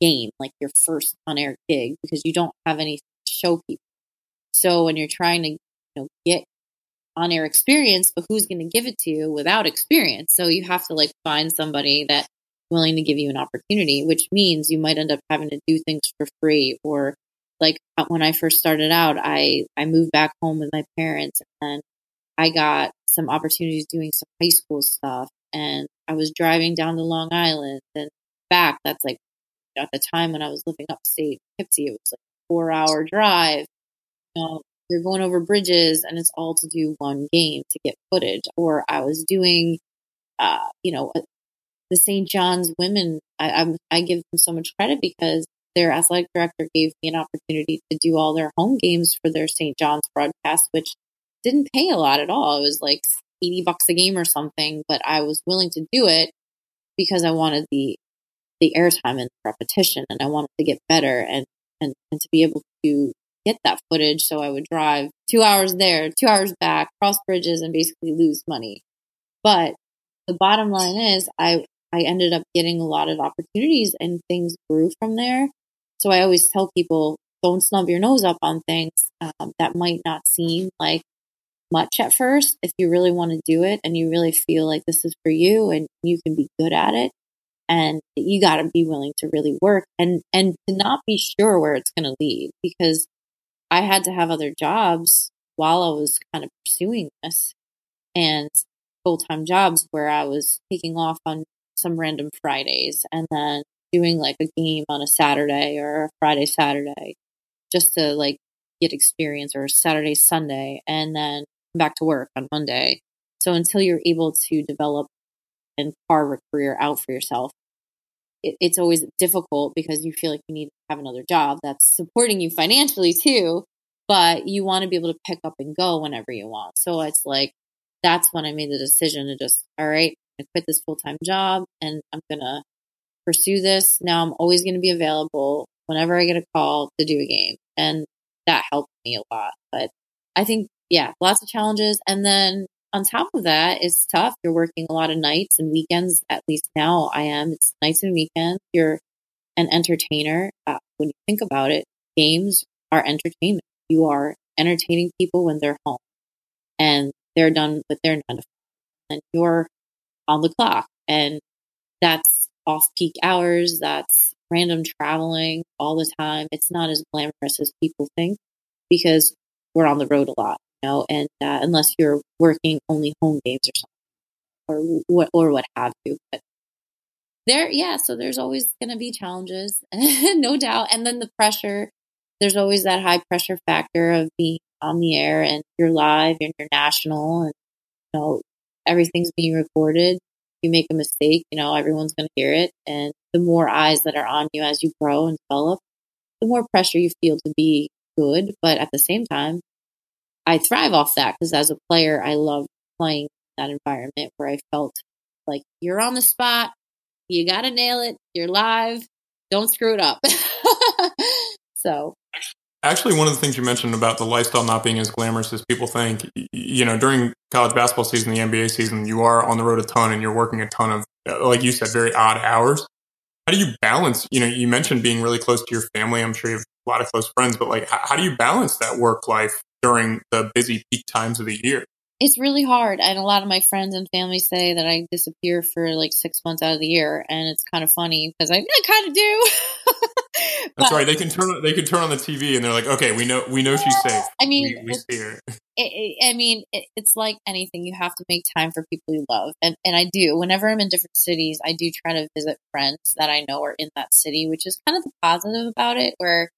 game, like your first on air gig, because you don't have any show people. So when you're trying to, you know, get on air experience, but who's going to give it to you without experience? So you have to like find somebody that willing to give you an opportunity, which means you might end up having to do things for free or like uh, when I first started out, I, I moved back home with my parents and I got some opportunities doing some high school stuff and I was driving down to Long Island and back. That's like at the time when I was living upstate Poughkeepsie, it was like four hour drive. You know, you're going over bridges and it's all to do one game to get footage. Or I was doing, uh, you know, the St. John's women. I, I'm, I give them so much credit because their athletic director gave me an opportunity to do all their home games for their St. John's broadcast, which didn't pay a lot at all. It was like 80 bucks a game or something, but I was willing to do it because I wanted the the airtime and repetition and I wanted to get better and, and, and to be able to get that footage. So I would drive two hours there, two hours back, cross bridges and basically lose money. But the bottom line is I, I ended up getting a lot of opportunities and things grew from there. So I always tell people, don't snub your nose up on things um, that might not seem like much at first. If you really want to do it and you really feel like this is for you and you can be good at it, and you got to be willing to really work and and to not be sure where it's going to lead because I had to have other jobs while I was kind of pursuing this, and full time jobs where I was taking off on some random Fridays and then doing like a game on a Saturday or a Friday, Saturday, just to like get experience or Saturday, Sunday, and then back to work on Monday. So until you're able to develop and carve a career out for yourself, it, it's always difficult because you feel like you need to have another job that's supporting you financially too, but you want to be able to pick up and go whenever you want. So it's like, that's when I made the decision to just, all right, I quit this full time job and I'm going to pursue this. Now I'm always going to be available whenever I get a call to do a game. And that helped me a lot. But I think, yeah, lots of challenges. And then on top of that, it's tough. You're working a lot of nights and weekends. At least now I am. It's nights and weekends. You're an entertainer. Uh, when you think about it, games are entertainment. You are entertaining people when they're home and they're done with their nine to. And you're on the clock. And that's off peak hours. That's random traveling all the time. It's not as glamorous as people think because we're on the road a lot, know, and uh, unless you're working only home games or something or what, or what have you. But there, yeah, so there's always going to be challenges, no doubt. And then the pressure, there's always that high pressure factor of being on the air and you're live and you're national and, you know, everything's being recorded you make a mistake, you know, everyone's going to hear it. And the more eyes that are on you as you grow and develop, the more pressure you feel to be good. But at the same time, I thrive off that because as a player, I love playing that environment where I felt like you're on the spot, you got to nail it, you're live, don't screw it up. so Actually, one of the things you mentioned about the lifestyle not being as glamorous as people think, you know, during college basketball season, the NBA season, you are on the road a ton and you're working a ton of, uh, like you said, very odd hours. How do you balance, you know, you mentioned being really close to your family. I'm sure you have a lot of close friends, but like, how, how do you balance that work life during the busy peak times of the year? It's really hard. And a lot of my friends and family say that I disappear for like six months out of the year. And it's kind of funny because I, I kind of do. That's but, right. They can turn they can turn on the TV and they're like, okay, we know we know she's safe. I mean, we, we see her. It, it, I mean, it, it's like anything. You have to make time for people you love, and and I do. Whenever I'm in different cities, I do try to visit friends that I know are in that city, which is kind of the positive about it. Where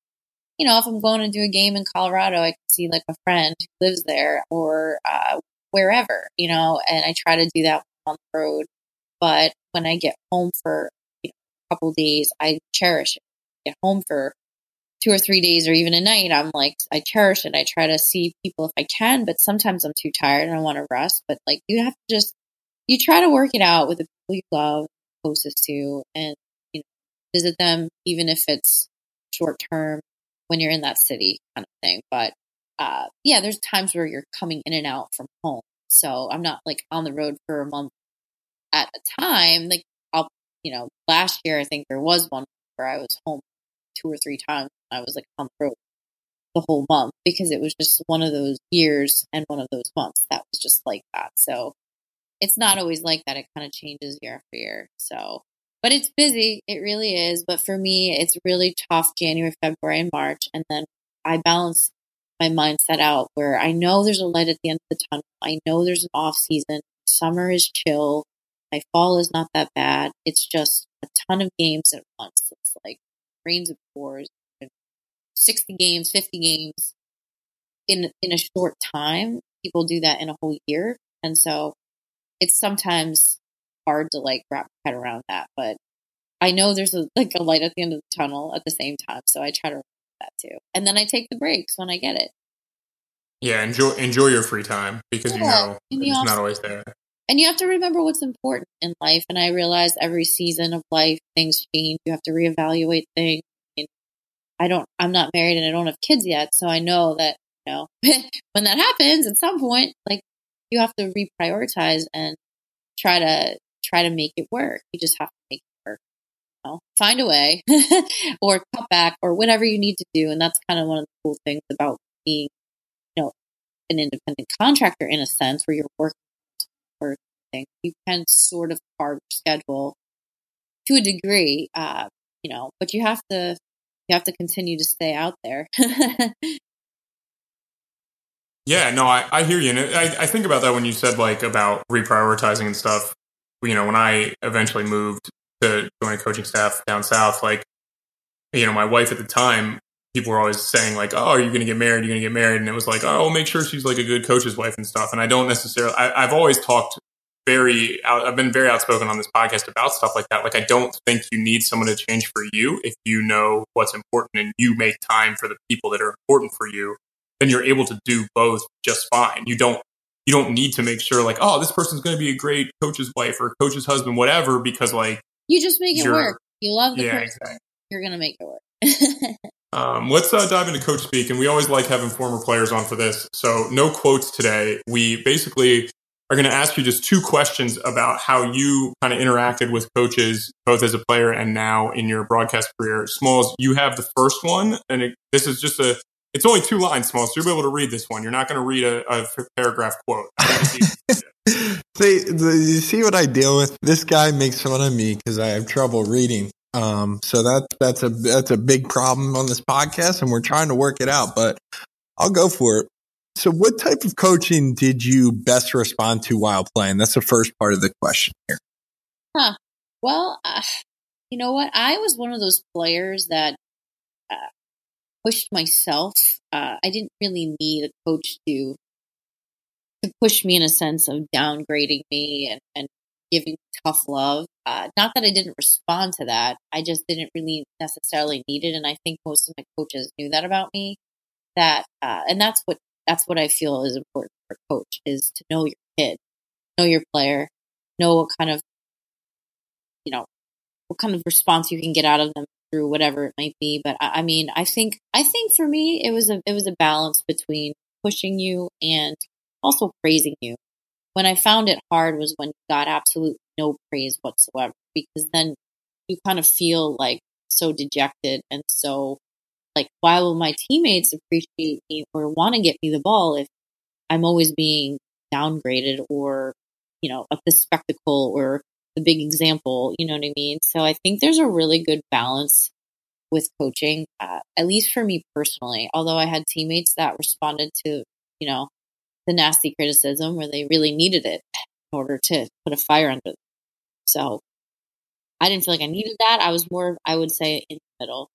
you know, if I'm going to do a game in Colorado, I can see like a friend who lives there or uh, wherever, you know, and I try to do that on the road. But when I get home for you know, a couple days, I cherish it get home for two or three days or even a night, I'm like, I cherish it. I try to see people if I can, but sometimes I'm too tired and I want to rest. But like, you have to just, you try to work it out with the people you love, closest to, and, you know, visit them, even if it's short term when you're in that city kind of thing. But, uh, yeah, there's times where you're coming in and out from home. So I'm not like on the road for a month at a time. Like, I'll, you know, last year, I think there was one where I was home two or three times. And I was like on the road the whole month because it was just one of those years and one of those months that was just like that. So it's not always like that. It kind of changes year after year. So, but it's busy. It really is. But for me, it's really tough January, February, and March. And then I balance my mindset out where I know there's a light at the end of the tunnel. I know there's an off season. Summer is chill. My fall is not that bad. It's just a ton of games at once. It's like rains of fours, 60 games, 50 games in in a short time. People do that in a whole year. And so it's sometimes hard to like wrap my head around that. But I know there's a like a light at the end of the tunnel at the same time. So I try to remember that too. And then I take the breaks when I get it. Yeah, enjoy enjoy your free time because yeah. you know it's also, not always there. And you have to remember what's important in life. And I realize every season of life, things change. You have to reevaluate things. I don't, I'm not married and I don't have kids yet. So I know that, you know, when that happens at some point, like you have to reprioritize and try to, try to make it work. You just have to make it work. You know? Find a way or cut back or whatever you need to do. And that's kind of one of the cool things about being, you know, an independent contractor in a sense where you're working or thing. You can sort of carve your schedule to a degree, uh, you know, but you have to you have to continue to stay out there. Yeah, no, I, I hear you. And I, I think about that when you said like about reprioritizing and stuff. You know, when I eventually moved to join a coaching staff down south, like, you know, my wife at the time, people were always saying like, "Oh, are you going to get married? You're going to get married," and it was like, "Oh, make sure she's like a good coach's wife and stuff." And I don't necessarily. I, I've always talked very. I've been very outspoken on this podcast about stuff like that. Like, I don't think you need someone to change for you if you know what's important and you make time for the people that are important for you. Then you're able to do both just fine. You don't. You don't need to make sure like, oh, this person's going to be a great coach's wife or coach's husband, whatever, because like you just make it work. You love the yeah, person. exactly. You're gonna make it work. Um, let's uh, dive into coach speak, and we always like having former players on for this. So, no quotes today. We basically are going to ask you just two questions about how you kind of interacted with coaches, both as a player and now in your broadcast career. Smalls, you have the first one, and it, this is just a. It's only two lines, small, so you'll be able to read this one. You're not going to read a, a paragraph quote. I think it's easy. See, the, you see what I deal with? This guy makes fun of me because I have trouble reading. Um, so that that's a that's a big problem on this podcast, and we're trying to work it out. But I'll go for it. So, what type of coaching did you best respond to while playing? That's the first part of the question here. well, uh, you know what? I was one of those players that uh, pushed myself. Uh, I didn't really need a coach to to push me in a sense of downgrading me and, and giving tough love. Uh, not that I didn't respond to that. I just didn't really necessarily need it, and I think most of my coaches knew that about me. That uh, and that's what that's what I feel is important for a coach is to know your kid, know your player, know what kind of you know what kind of response you can get out of them through whatever it might be. But I, I mean, I think I think for me it was a it was a balance between pushing you and also praising you. When I found it hard was when you got absolutely no praise whatsoever, because then you kind of feel like so dejected and so like why will my teammates appreciate me or want to get me the ball if I'm always being downgraded or you know a the spectacle or the big example you know what I mean? So I think there's a really good balance with coaching uh, at least for me personally although I had teammates that responded to you know the nasty criticism where they really needed it in order to put a fire under them. So I didn't feel like I needed that. I was more I would say in the middle.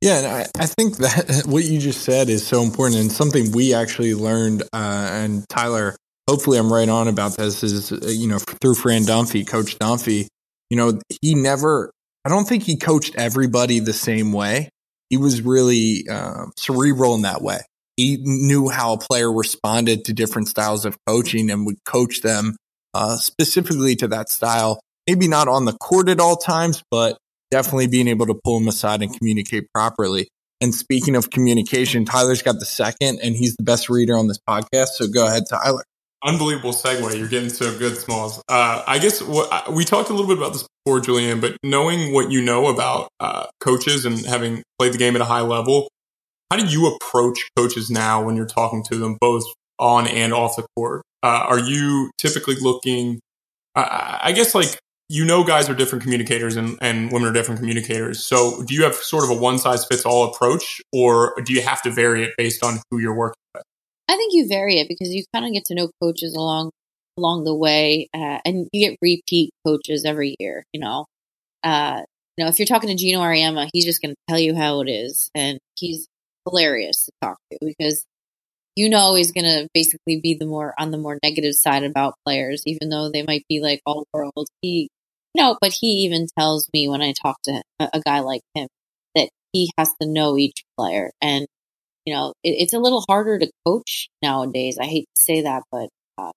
Yeah, and I, I think that what you just said is so important and something we actually learned. Uh, and Tyler, hopefully, I'm right on about this. Is uh, you know through Fran Dunphy, Coach Dunphy. You know, he never. I don't think he coached everybody the same way. He was really uh, cerebral in that way. He knew how a player responded to different styles of coaching and would coach them uh, specifically to that style. Maybe not on the court at all times, but definitely being able to pull him aside and communicate properly. And speaking of communication, Tyler's got the second, and he's the best reader on this podcast. So go ahead, Tyler. Unbelievable segue. You're getting so good, Smalls. Uh, I guess what we talked a little bit about this before, Julianne, but knowing what you know about uh, coaches and having played the game at a high level, how do you approach coaches now when you're talking to them, both on and off the court? Uh, are you typically looking? I guess like you know, guys are different communicators and, and women are different communicators. So, do you have sort of a one size fits all approach, or do you have to vary it based on who you're working? I think you vary it because you kind of get to know coaches along along the way, uh, and you get repeat coaches every year. You know, uh, you know, if you're talking to Geno Auriemma, he's just going to tell you how it is, and he's hilarious to talk to because you know he's going to basically be the more on the more negative side about players, even though they might be like all world. He, no, but he even tells me when I talk to a, a guy like him that he has to know each player and you know, it, it's a little harder to coach nowadays. I hate to say that, but uh,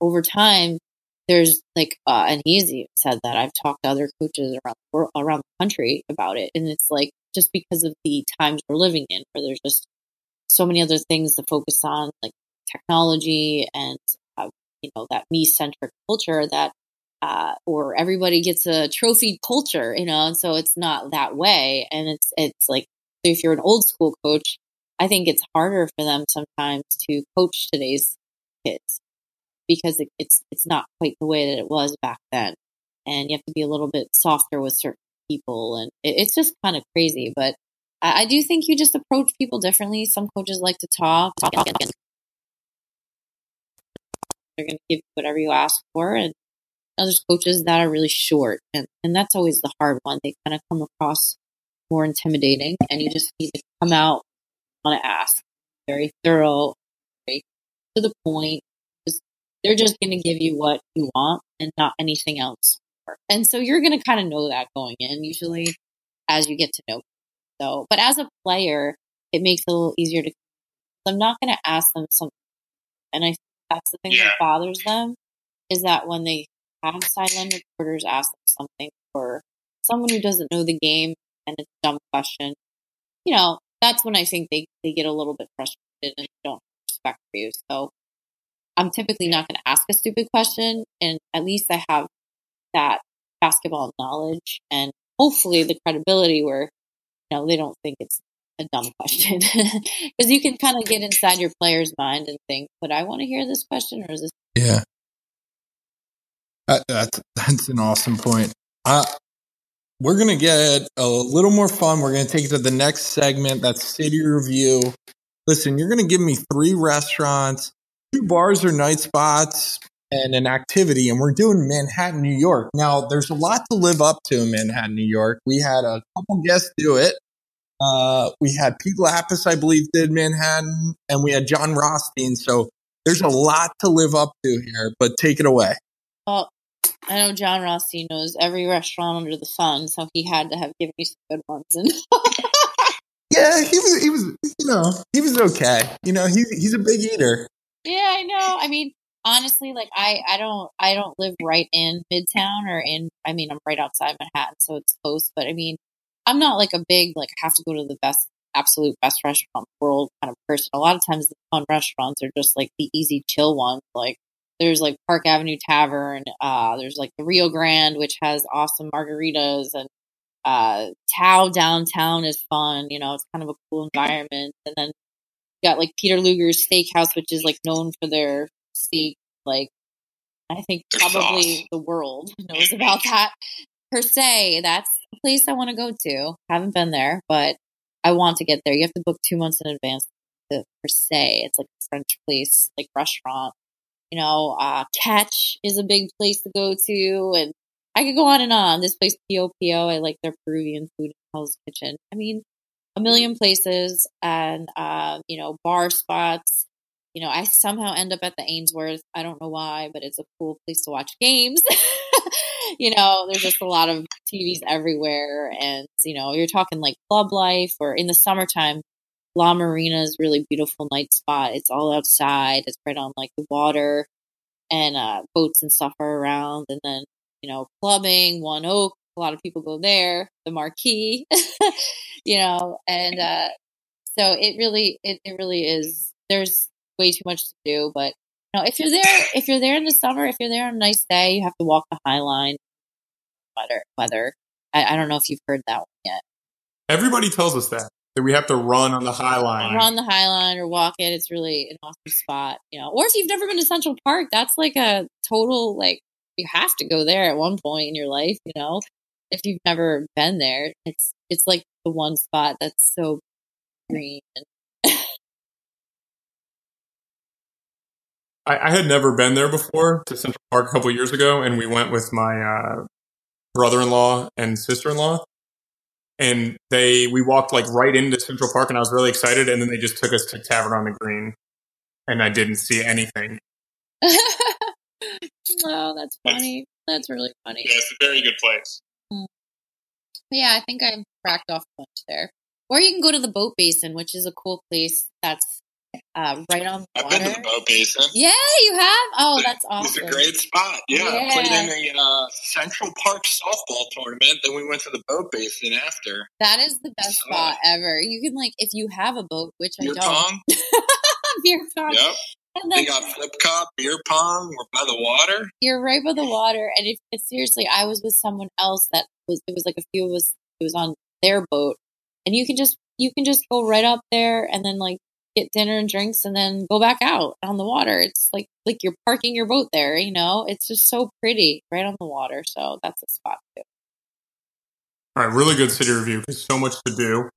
over time, there's like, uh, and he's even said that I've talked to other coaches around the world, around the country about it, and it's like just because of the times we're living in, where there's just so many other things to focus on, like technology and uh, you know that me centric culture that. Uh, or everybody gets a trophy culture, you know, and so it's not that way. And it's, it's like, if you're an old school coach, I think it's harder for them sometimes to coach today's kids because it, it's it's not quite the way that it was back then, and you have to be a little bit softer with certain people, and it, it's just kind of crazy. But I, I do think you just approach people differently. Some coaches like to talk. talk, talk, talk. They're going to give you whatever you ask for, and there's coaches that are really short, and and that's always the hard one. They kind of come across more intimidating, and you just need to come out want to ask. Very thorough, very to the point. They're just going to give you what you want and not anything else. And so you're going to kind of know that going in usually as you get to know. So, but as a player, it makes it a little easier to. I'm not going to ask them something, and I that's the thing yeah. that bothers them is that when they have sideline reporters ask them something or someone who doesn't know the game and it's a dumb question, you know, that's when I think they, they get a little bit frustrated and don't respect for you. So I'm typically not going to ask a stupid question, and at least I have that basketball knowledge and hopefully the credibility where you know they don't think it's a dumb question because you can kind of get inside your player's mind and think, "Would I want to hear this question, or is this?" Yeah, that, that's that's an awesome point. Uh, we're going to get a little more fun. We're going to take it to the next segment. That's city review. Listen, you're going to give me three restaurants, two bars or night spots, and an activity. And we're doing Manhattan, New York. Now, there's a lot to live up to in Manhattan, New York. We had a couple guests do it. Uh, we had Pete Lapis, I believe, did Manhattan, and we had John Rothstein. So there's a lot to live up to here, but take it away. Well, I know John Rossi knows every restaurant under the sun, so he had to have given you some good ones. And yeah, he was, he was, you know, he was okay. You know, he's he's a big eater. Yeah, I know. I mean, honestly, like I, I don't, I don't live right in Midtown or in. I mean, I'm right outside Manhattan, so it's close. But I mean, I'm not like a big like I have to go to the best, absolute best restaurant in the world kind of person. A lot of times, the fun restaurants are just like the easy, chill ones, like there's like Park Avenue Tavern. Uh, there's like the Rio Grande, which has awesome margaritas, and uh, Tao downtown is fun. You know, it's kind of a cool environment. And then you got like Peter Luger's Steakhouse, which is like known for their steak. Like, I think probably the world knows about that per se. That's a place I want to go to. Haven't been there, but I want to get there. You have to book two months in advance to, per se. It's like a French place, like restaurant you know, uh, Catch is a big place to go to, and I could go on and on. This place, Pio Pio, I like their Peruvian food in Hell's Kitchen. I mean, a million places and, uh, you know, bar spots. You know, I somehow end up at the Ainsworth. I don't know why, but it's a cool place to watch games. you know, there's just a lot of TVs everywhere. And, you know, you're talking like club life or in the summertime, La Marina is really beautiful night spot. It's all outside. It's right on like the water, and uh, boats and stuff are around. And then you know, clubbing, One Oak. A lot of people go there. The Marquee, you know, and uh, so it really, it, it really is. There's way too much to do, but you know, if you're there, if you're there in the summer, if you're there on a nice day, you have to walk the High Line. Weather, weather. I, I don't know if you've heard that one yet. Everybody tells us that that we have to run on the High Line. Run the High Line or walk it. It's really an awesome spot, you know. Or if you've never been to Central Park, that's like a total like you have to go there at one point in your life, you know. If you've never been there, it's it's like the one spot that's so green. I, I, had never been there before to Central Park a couple years ago, and we went with my uh, brother-in-law and sister-in-law and they we walked like right into Central Park, and I was really excited. And then they just took us to Tavern on the Green, and I didn't see anything. oh, that's funny. That's, that's, really funny. Yeah, it's a very good place. Mm. Yeah, I think I cracked off a bunch there. Or you can go to the Boat Basin, which is a cool place that's uh, right on I've been to the boat basin. Yeah, you have. Oh, that's awesome. It's a great spot. Yeah, yeah. Played in a uh, Central Park softball tournament. Then we went to the boat basin after. That is the best so, spot ever. You can like if you have a boat, which I don't. Beer pong. Yep. They got flip cup, beer pong. We're by the water. You're right by the water, and if seriously, I was with someone else that was. It was like a few of us. It was on their boat, and you can just you can just go right up there and then like get dinner and drinks and then go back out on the water. It's like like you're parking your boat there, you know? It's just so pretty right on the water. So that's a spot too. All right, really good city review because so much to do.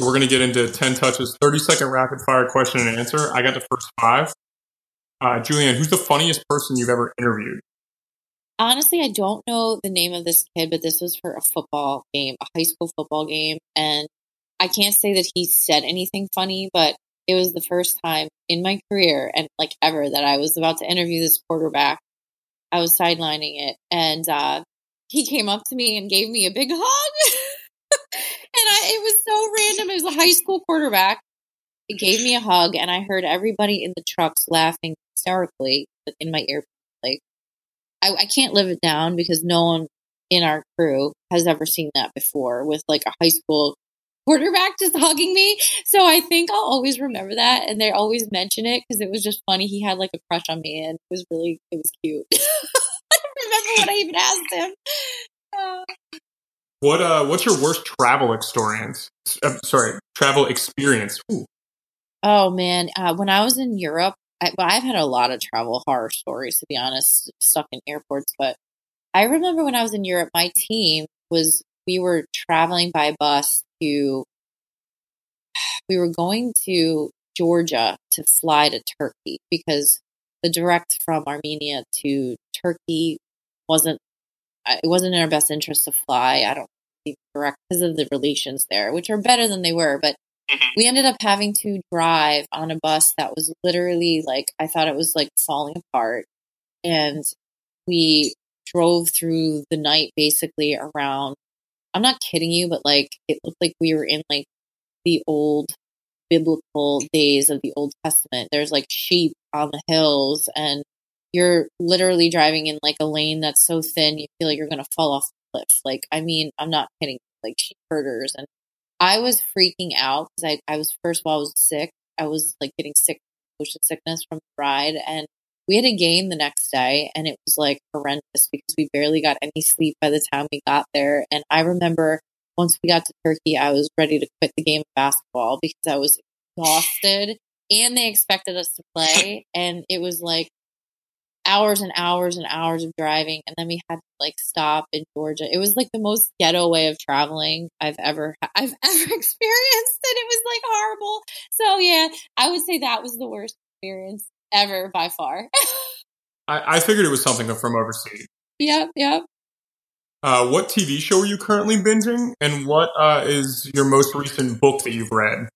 We're going to get into 10 touches, 30 second rapid fire question and answer. I got the first five. Uh, Julianne, who's the funniest person you've ever interviewed? Honestly, I don't know the name of this kid, but this was for a football game, a high school football game. And I can't say that he said anything funny, but it was the first time in my career and like ever that I was about to interview this quarterback. I was sidelining it and uh, he came up to me and gave me a big hug. and I, it was so random. It was a high school quarterback. He gave me a hug, and I heard everybody in the trucks laughing hysterically in my ear. Like, I, I can't live it down because no one in our crew has ever seen that before with like a high school quarterback just hugging me. So I think I'll always remember that. And they always mention it because it was just funny. He had like a crush on me and it was really, it was cute. I don't remember what I even asked him. Uh, what uh, what's your worst travel experience? Uh, sorry, travel experience. Ooh. Oh man, uh, when I was in Europe, I, well, I've had a lot of travel horror stories to be honest, stuck in airports. But I remember when I was in Europe, my team was we were traveling by bus to. We were going to Georgia to fly to Turkey because the direct from Armenia to Turkey wasn't it wasn't in our best interest to fly. I don't correct because of the relations there, which are better than they were. But mm-hmm. we ended up having to drive on a bus that was literally like, I thought it was like falling apart. And we drove through the night basically around, I'm not kidding you, but like it looked like we were in like the old biblical days of the Old Testament. There's like sheep on the hills and you're literally driving in like a lane that's so thin you feel like you're going to fall off the cliff. Like, I mean, I'm not kidding. Like sheep herders, and I was freaking out because I, I was first of all I was sick. I was like getting sick, motion sickness from the ride, and we had a game the next day, and it was like horrendous because we barely got any sleep by the time we got there. And I remember once we got to Turkey, I was ready to quit the game of basketball because I was exhausted, and they expected us to play, and it was like hours and hours and hours of driving and then we had to like stop in Georgia. It was like the most ghetto way of traveling I've ever I've ever experienced and it was like horrible. So yeah, I would say that was the worst experience ever by far. I, I figured it was something from overseas. Yep, yep. Uh, what TV show are you currently binging, and what uh, is your most recent book that you've read?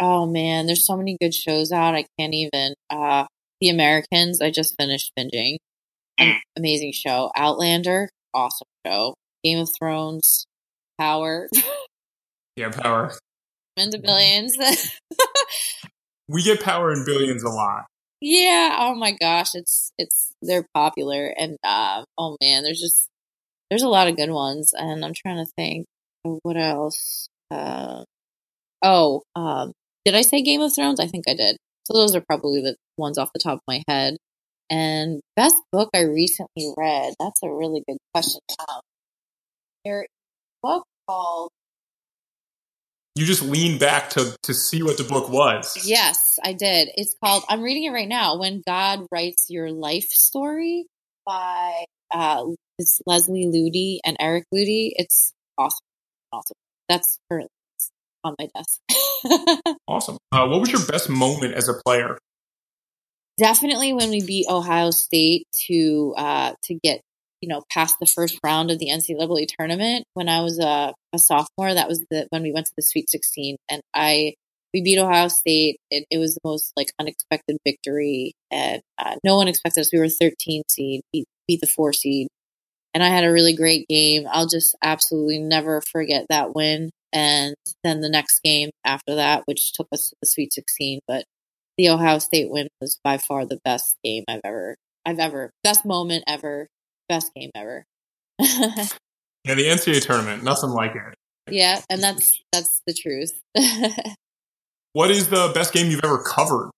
Oh man, there's so many good shows out. I can't even. Uh, the Americans, I just finished binging. An amazing show. Outlander, awesome show. Game of Thrones, Power. yeah, Power. Into billions. we get Power in billions a lot. Yeah. Oh my gosh, it's it's they're popular, and uh, oh man, there's just there's a lot of good ones, and I'm trying to think what else. Uh, oh, um, did I say Game of Thrones? I think I did. So those are probably the ones off the top of my head. And best book I recently read. That's a really good question. Um, a book called. You just leaned back to to see what the book was. Yes, I did. It's called. I'm reading it right now. When God writes your life story by uh, it's Leslie Ludy and Eric Ludy. It's awesome. Awesome. That's currently on my desk. awesome. Uh, what was your best moment as a player? Definitely when we beat Ohio State to uh, to get you know past the first round of the NCAA tournament. When I was a, a sophomore, that was the when we went to the Sweet 16, and I we beat Ohio State. It, it was the most like unexpected victory, and uh, no one expected us. We were 13 seed, beat, beat the four seed, and I had a really great game. I'll just absolutely never forget that win. And then the next game after that, which took us to the Sweet 16, but the Ohio State win was by far the best game I've ever, I've ever, best moment ever, best game ever. yeah, the NCAA tournament, nothing like it. Yeah, and that's that's the truth. what is the best game you've ever covered?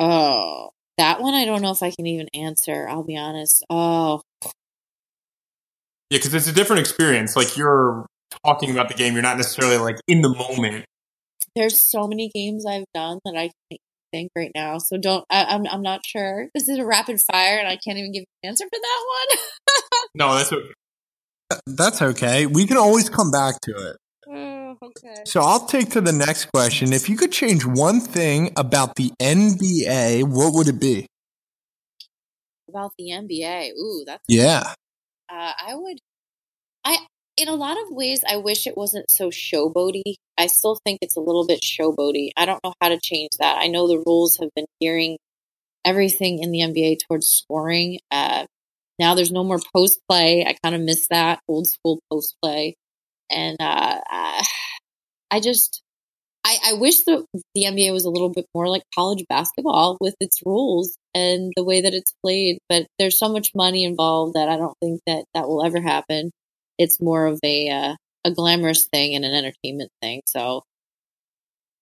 Oh, that one I don't know if I can even answer. I'll be honest. Oh, yeah, because it's a different experience. Like you're talking about the game, you're not necessarily like in the moment there's so many games I've done that I can't think right now. So don't. I, am I'm, I'm not sure. This is a rapid fire, and I can't even give an answer for that one. no, that's okay. That's okay. We can always come back to it. Uh, okay. So I'll take to the next question. If you could change one thing about the NBA, what would it be? About the NBA, ooh, that's Yeah. uh, I would, I in a lot of ways, I wish it wasn't so showboaty. I still think it's a little bit showboaty. I don't know how to change that. I know the rules have been gearing everything in the NBA towards scoring. Uh, now there's no more post play. I kind of miss that old school post play, and uh, I, just. I, I wish the the NBA was a little bit more like college basketball with its rules and the way that it's played. But there's so much money involved that I don't think that that will ever happen it's more of a uh, a glamorous thing and an entertainment thing. So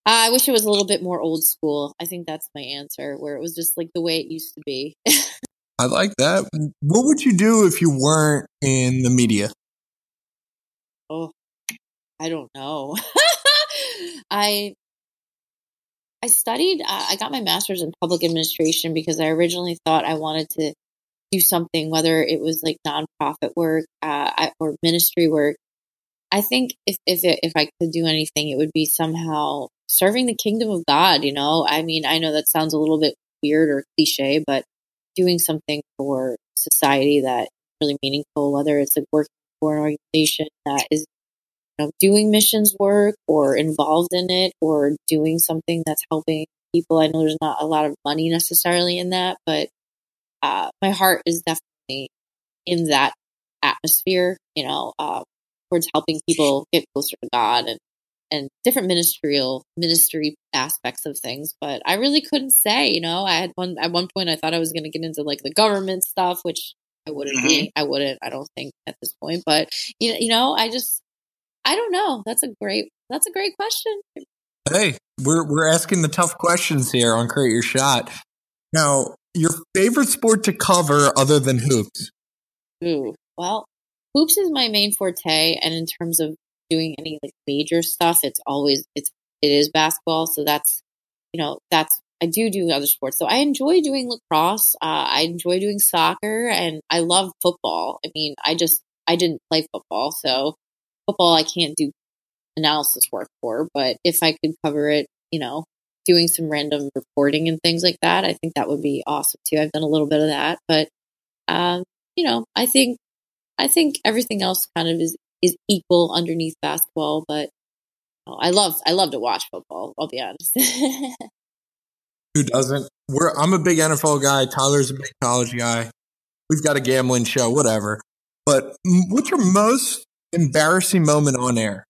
I wish it was a little bit more old school. I think that's my answer, where it was just like the way it used to be. I like that. What would you do if you weren't in the media? oh, I don't know. I I studied. Uh, I got my master's in public administration because I originally thought I wanted to do something, whether it was like nonprofit work uh, or ministry work. I think if if it, if I could do anything, it would be somehow serving the kingdom of God. You know, I mean, I know that sounds a little bit weird or cliche, but doing something for society that really meaningful, whether it's like working for an organization that is you know, doing missions work or involved in it or doing something that's helping people. I know there's not a lot of money necessarily in that, but uh, my heart is definitely in that atmosphere, you know, uh, towards helping people get closer to God and and different ministerial ministry aspects of things. But I really couldn't say, you know, I had one at one point I thought I was going to get into like the government stuff, which I wouldn't mm-hmm. be. I wouldn't. I don't think at this point. But you know, you know, I just I don't know. That's a great that's a great question. Hey, we're we're asking the tough questions here on Create Your Shot. Now, your favorite sport to cover other than hoops? Ooh, well, hoops is my main forte, and in terms of doing any like major stuff, it's always it's it is basketball. So that's you know that's I do do other sports. So I enjoy doing lacrosse. Uh, I enjoy doing soccer, and I love football. I mean, I just I didn't play football, so football I can't do analysis work for. But if I could cover it, you know, doing some random reporting and things like that, I think that would be awesome too. I've done a little bit of that, but um, you know, I think I think everything else kind of is is equal underneath basketball. But know, I love I love to watch football. I'll be honest. Who doesn't? We're I'm a big NFL guy. Tyler's a big college guy. We've got a gambling show, whatever. But what's your most embarrassing moment on air?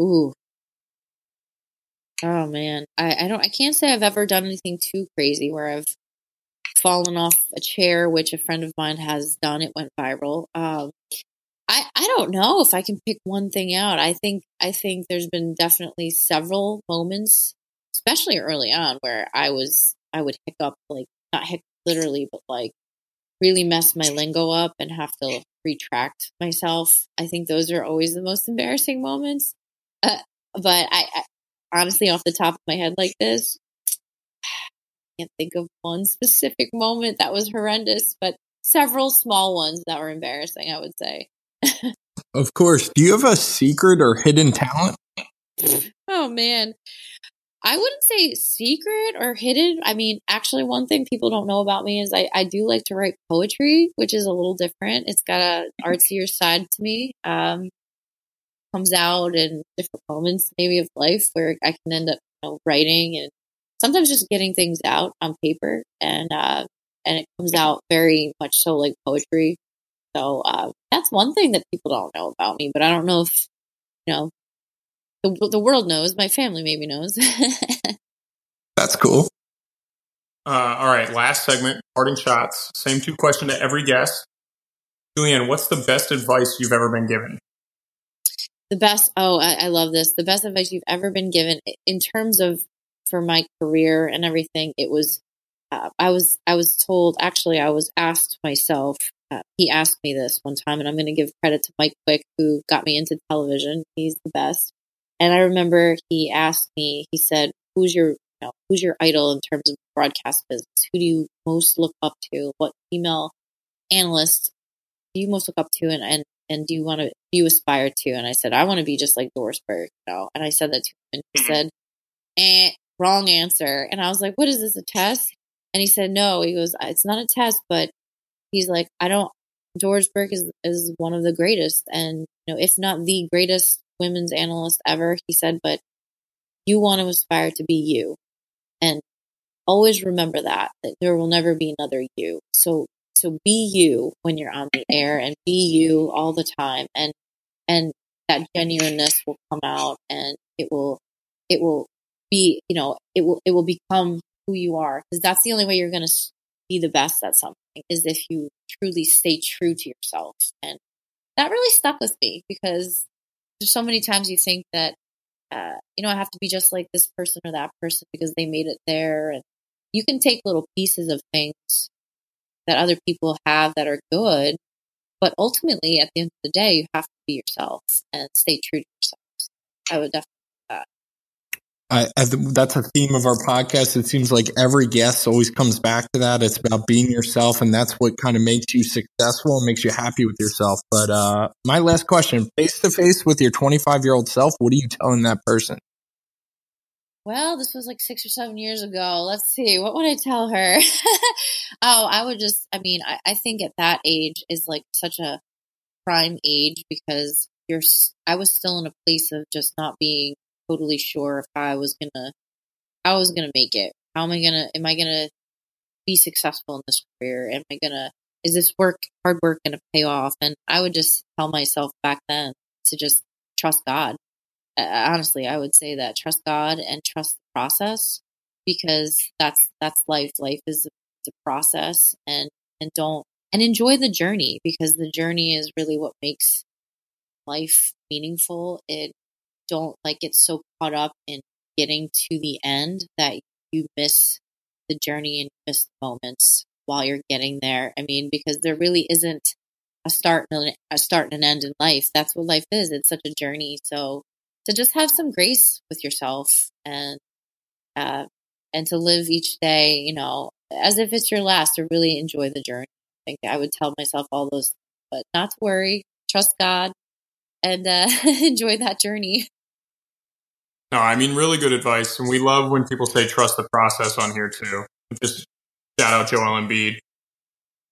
Ooh, Oh man, I, I don't. I can't say I've ever done anything too crazy where I've fallen off a chair, which a friend of mine has done. It went viral. Um, I I don't know if I can pick one thing out. I think I think there's been definitely several moments, especially early on, where I was I would hiccup like not hiccup literally, but like really mess my lingo up and have to retract myself. I think those are always the most embarrassing moments. Uh, but I, honestly off the top of my head like this. I can't think of one specific moment that was horrendous, but several small ones that were embarrassing, I would say. of course. Do you have a secret or hidden talent? oh man. I wouldn't say secret or hidden. I mean, actually, one thing people don't know about me is I, I do like to write poetry, which is a little different. It's got a artsier side to me. Um, comes out in different moments maybe of life where I can end up you know, writing and sometimes just getting things out on paper and uh, and it comes out very much so like poetry. So uh, that's one thing that people don't know about me, but I don't know if you know the the world knows. My family maybe knows. that's cool. Uh, all right, last segment, parting shots. Same two question to every guest. Julianne, what's the best advice you've ever been given? The best oh I, I, love this the best advice you've ever been given. In terms of for my career and everything it was uh, i was i was told actually i was asked myself uh, he asked me this one time and i'm going to give credit to mike quick who got me into television. He's the best. And i remember he asked me he said who's your you know, who's your idol in terms of broadcast business? Who do you most look up to? What female analyst do you most look up to? And, and and do you want to do you aspire to? And I said, I want to be just like Doris Burke, you know. And I said that to him, and he said, "Eh, wrong answer." And I was like, "What is this? A test?" And he said, "No." He goes, "It's not a test, but he's like, I don't. Doris Burke is is one of the greatest, and you know, if not the greatest women's analyst ever." He said, "But you want to aspire to be you, and always remember that that there will never be another you. So so be you when you're on the air, and be you all the time, and and that genuineness will come out, and it will it will be you know it will it will become who you are because that's the only way you're going to be the best at something is if you truly stay true to yourself. And that really stuck with me because there's so many times you think that, uh, you know, I have to be just like this person or that person because they made it there. And you can take little pieces of things that other people have that are good. But ultimately, at the end of the day, you have to be yourself and stay true to yourself. I would definitely I, I, that's a theme of our podcast. It seems like every guest always comes back to that. It's about being yourself, and that's what kind of makes you successful and makes you happy with yourself. But uh, my last question: face to face with your 25 year old self, what are you telling that person? Well, this was like six or seven years ago. Let's see. What would I tell her? oh, I would just, I mean, I, I think at that age is like such a prime age because you're, I was still in a place of just not being totally sure if I was gonna how I was gonna make it. How am I gonna am I gonna be successful in this career? Am I gonna is this work hard work gonna pay off? And I would just tell myself back then to just trust God. Uh, honestly, I would say that trust God and trust the process because that's that's life. Life is a process and and don't and enjoy the journey because the journey is really what makes life meaningful. It don't like get so caught up in getting to the end that you miss the journey and miss the moments while you're getting there. I mean, because there really isn't a start and a start and an end in life. That's what life is. It's such a journey. So to just have some grace with yourself and uh, and to live each day, you know, as if it's your last. To really enjoy the journey. I think I would tell myself all those, but not to worry. Trust God and uh, enjoy that journey. No, I mean, really good advice. And we love when people say trust the process on here too. Just shout out Joel Embiid.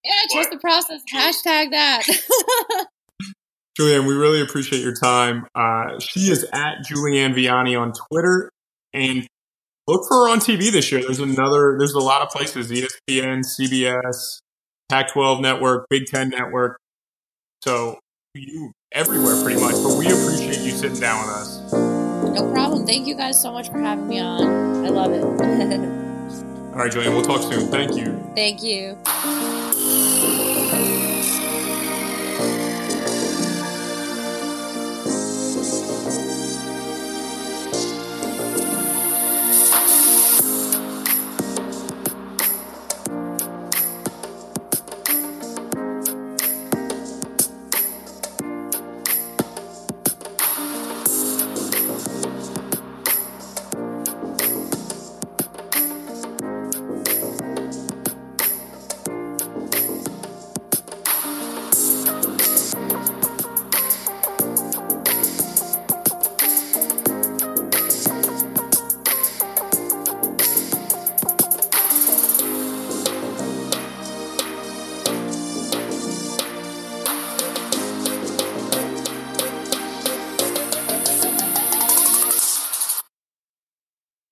Yeah, trust the process. Hashtag that. Julianne, we really appreciate your time. Uh, she is at Julianne Viani on Twitter. And look for her on TV this year. There's another, there's a lot of places ESPN, CBS, Pac 12 Network, Big Ten Network. So you everywhere pretty much. But we appreciate you sitting down with us. No problem. Thank you guys so much for having me on. I love it. All right, Julianne, we'll talk soon. Thank you. Thank you.